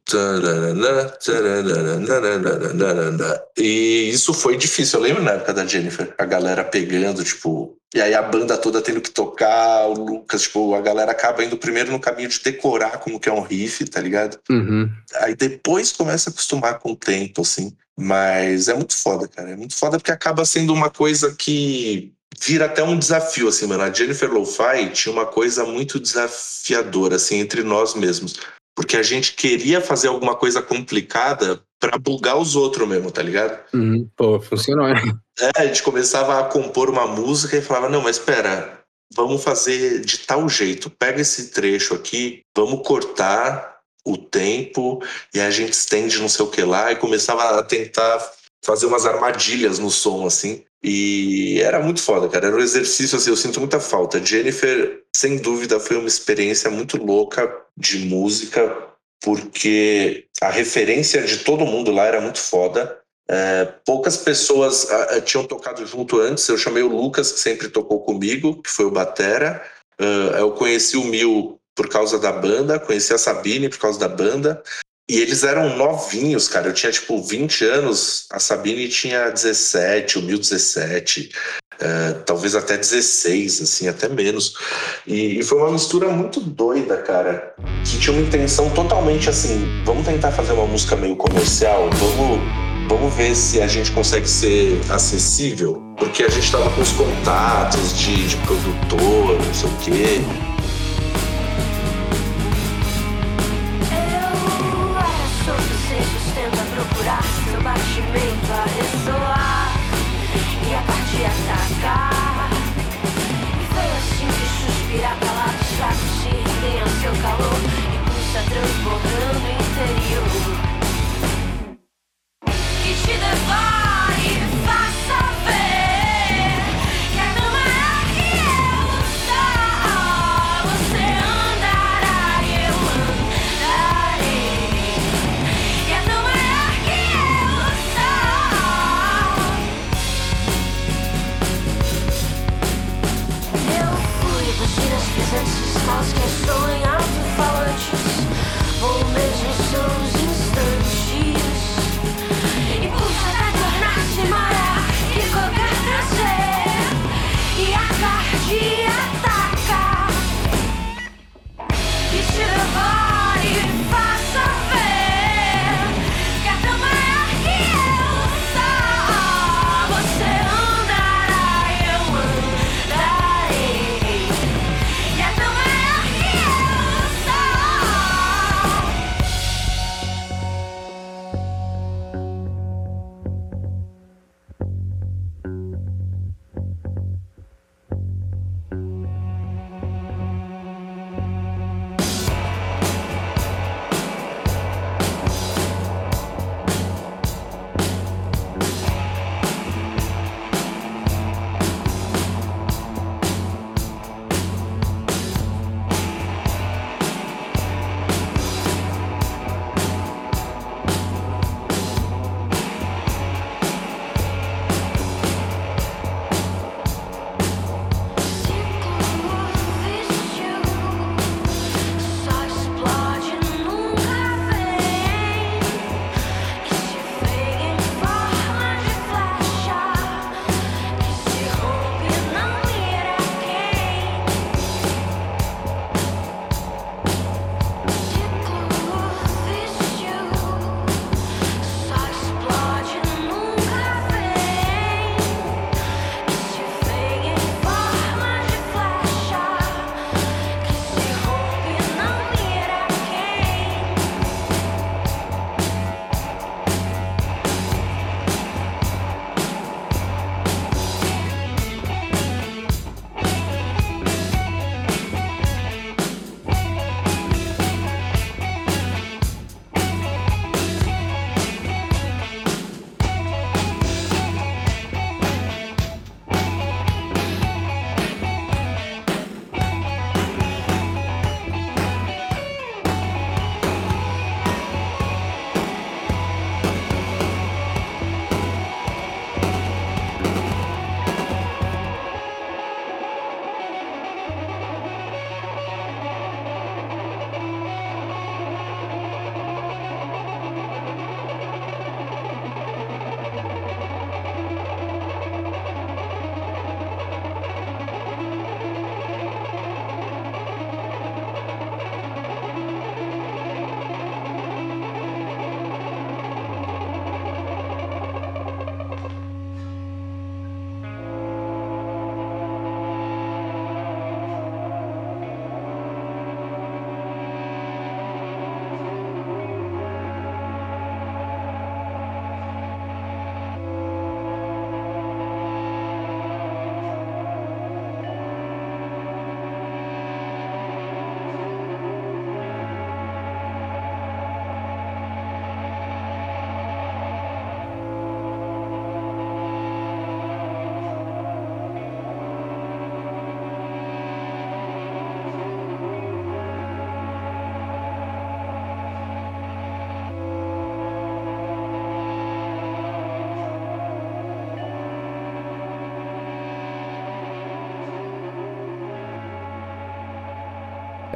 E isso foi difícil. Eu lembro na época da Jennifer, a galera pegando, tipo. E aí a banda toda tendo que tocar, o Lucas, tipo, a galera acaba indo primeiro no caminho de decorar como que é um riff, tá ligado? Uhum. Aí depois começa a acostumar com o tempo, assim. Mas é muito foda, cara. É muito foda porque acaba sendo uma coisa que vira até um desafio, assim, mano. A Jennifer Lo-Fi tinha uma coisa muito desafiadora, assim, entre nós mesmos. Porque a gente queria fazer alguma coisa complicada para bugar os outros mesmo, tá ligado? Uhum. Pô, funcionou, né? É, a gente começava a compor uma música e falava, não, mas espera, vamos fazer de tal jeito. Pega esse trecho aqui, vamos cortar o tempo e a gente estende não sei o que lá e começava a tentar fazer umas armadilhas no som, assim. E era muito foda, cara. Era um exercício, assim, eu sinto muita falta. Jennifer, sem dúvida, foi uma experiência muito louca de música, porque a referência de todo mundo lá era muito foda. É, poucas pessoas uh, tinham tocado junto antes. Eu chamei o Lucas, que sempre tocou comigo, que foi o Batera. Uh, eu conheci o Mil por causa da banda, conheci a Sabine por causa da banda. E eles eram novinhos, cara. Eu tinha tipo 20 anos, a Sabine tinha 17, o Mil 17, uh, talvez até 16, assim, até menos. E, e, foi uma mistura muito doida, cara. Que tinha uma intenção totalmente assim: vamos tentar fazer uma música meio comercial, vamos, vamos ver se a gente consegue ser acessível. Porque a gente tava com os contatos de, de produtor, não sei o quê.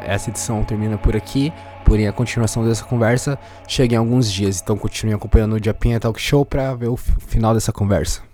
Essa edição termina por aqui, porém a continuação dessa conversa chega em alguns dias. Então continue acompanhando o Japinha Talk Show para ver o final dessa conversa.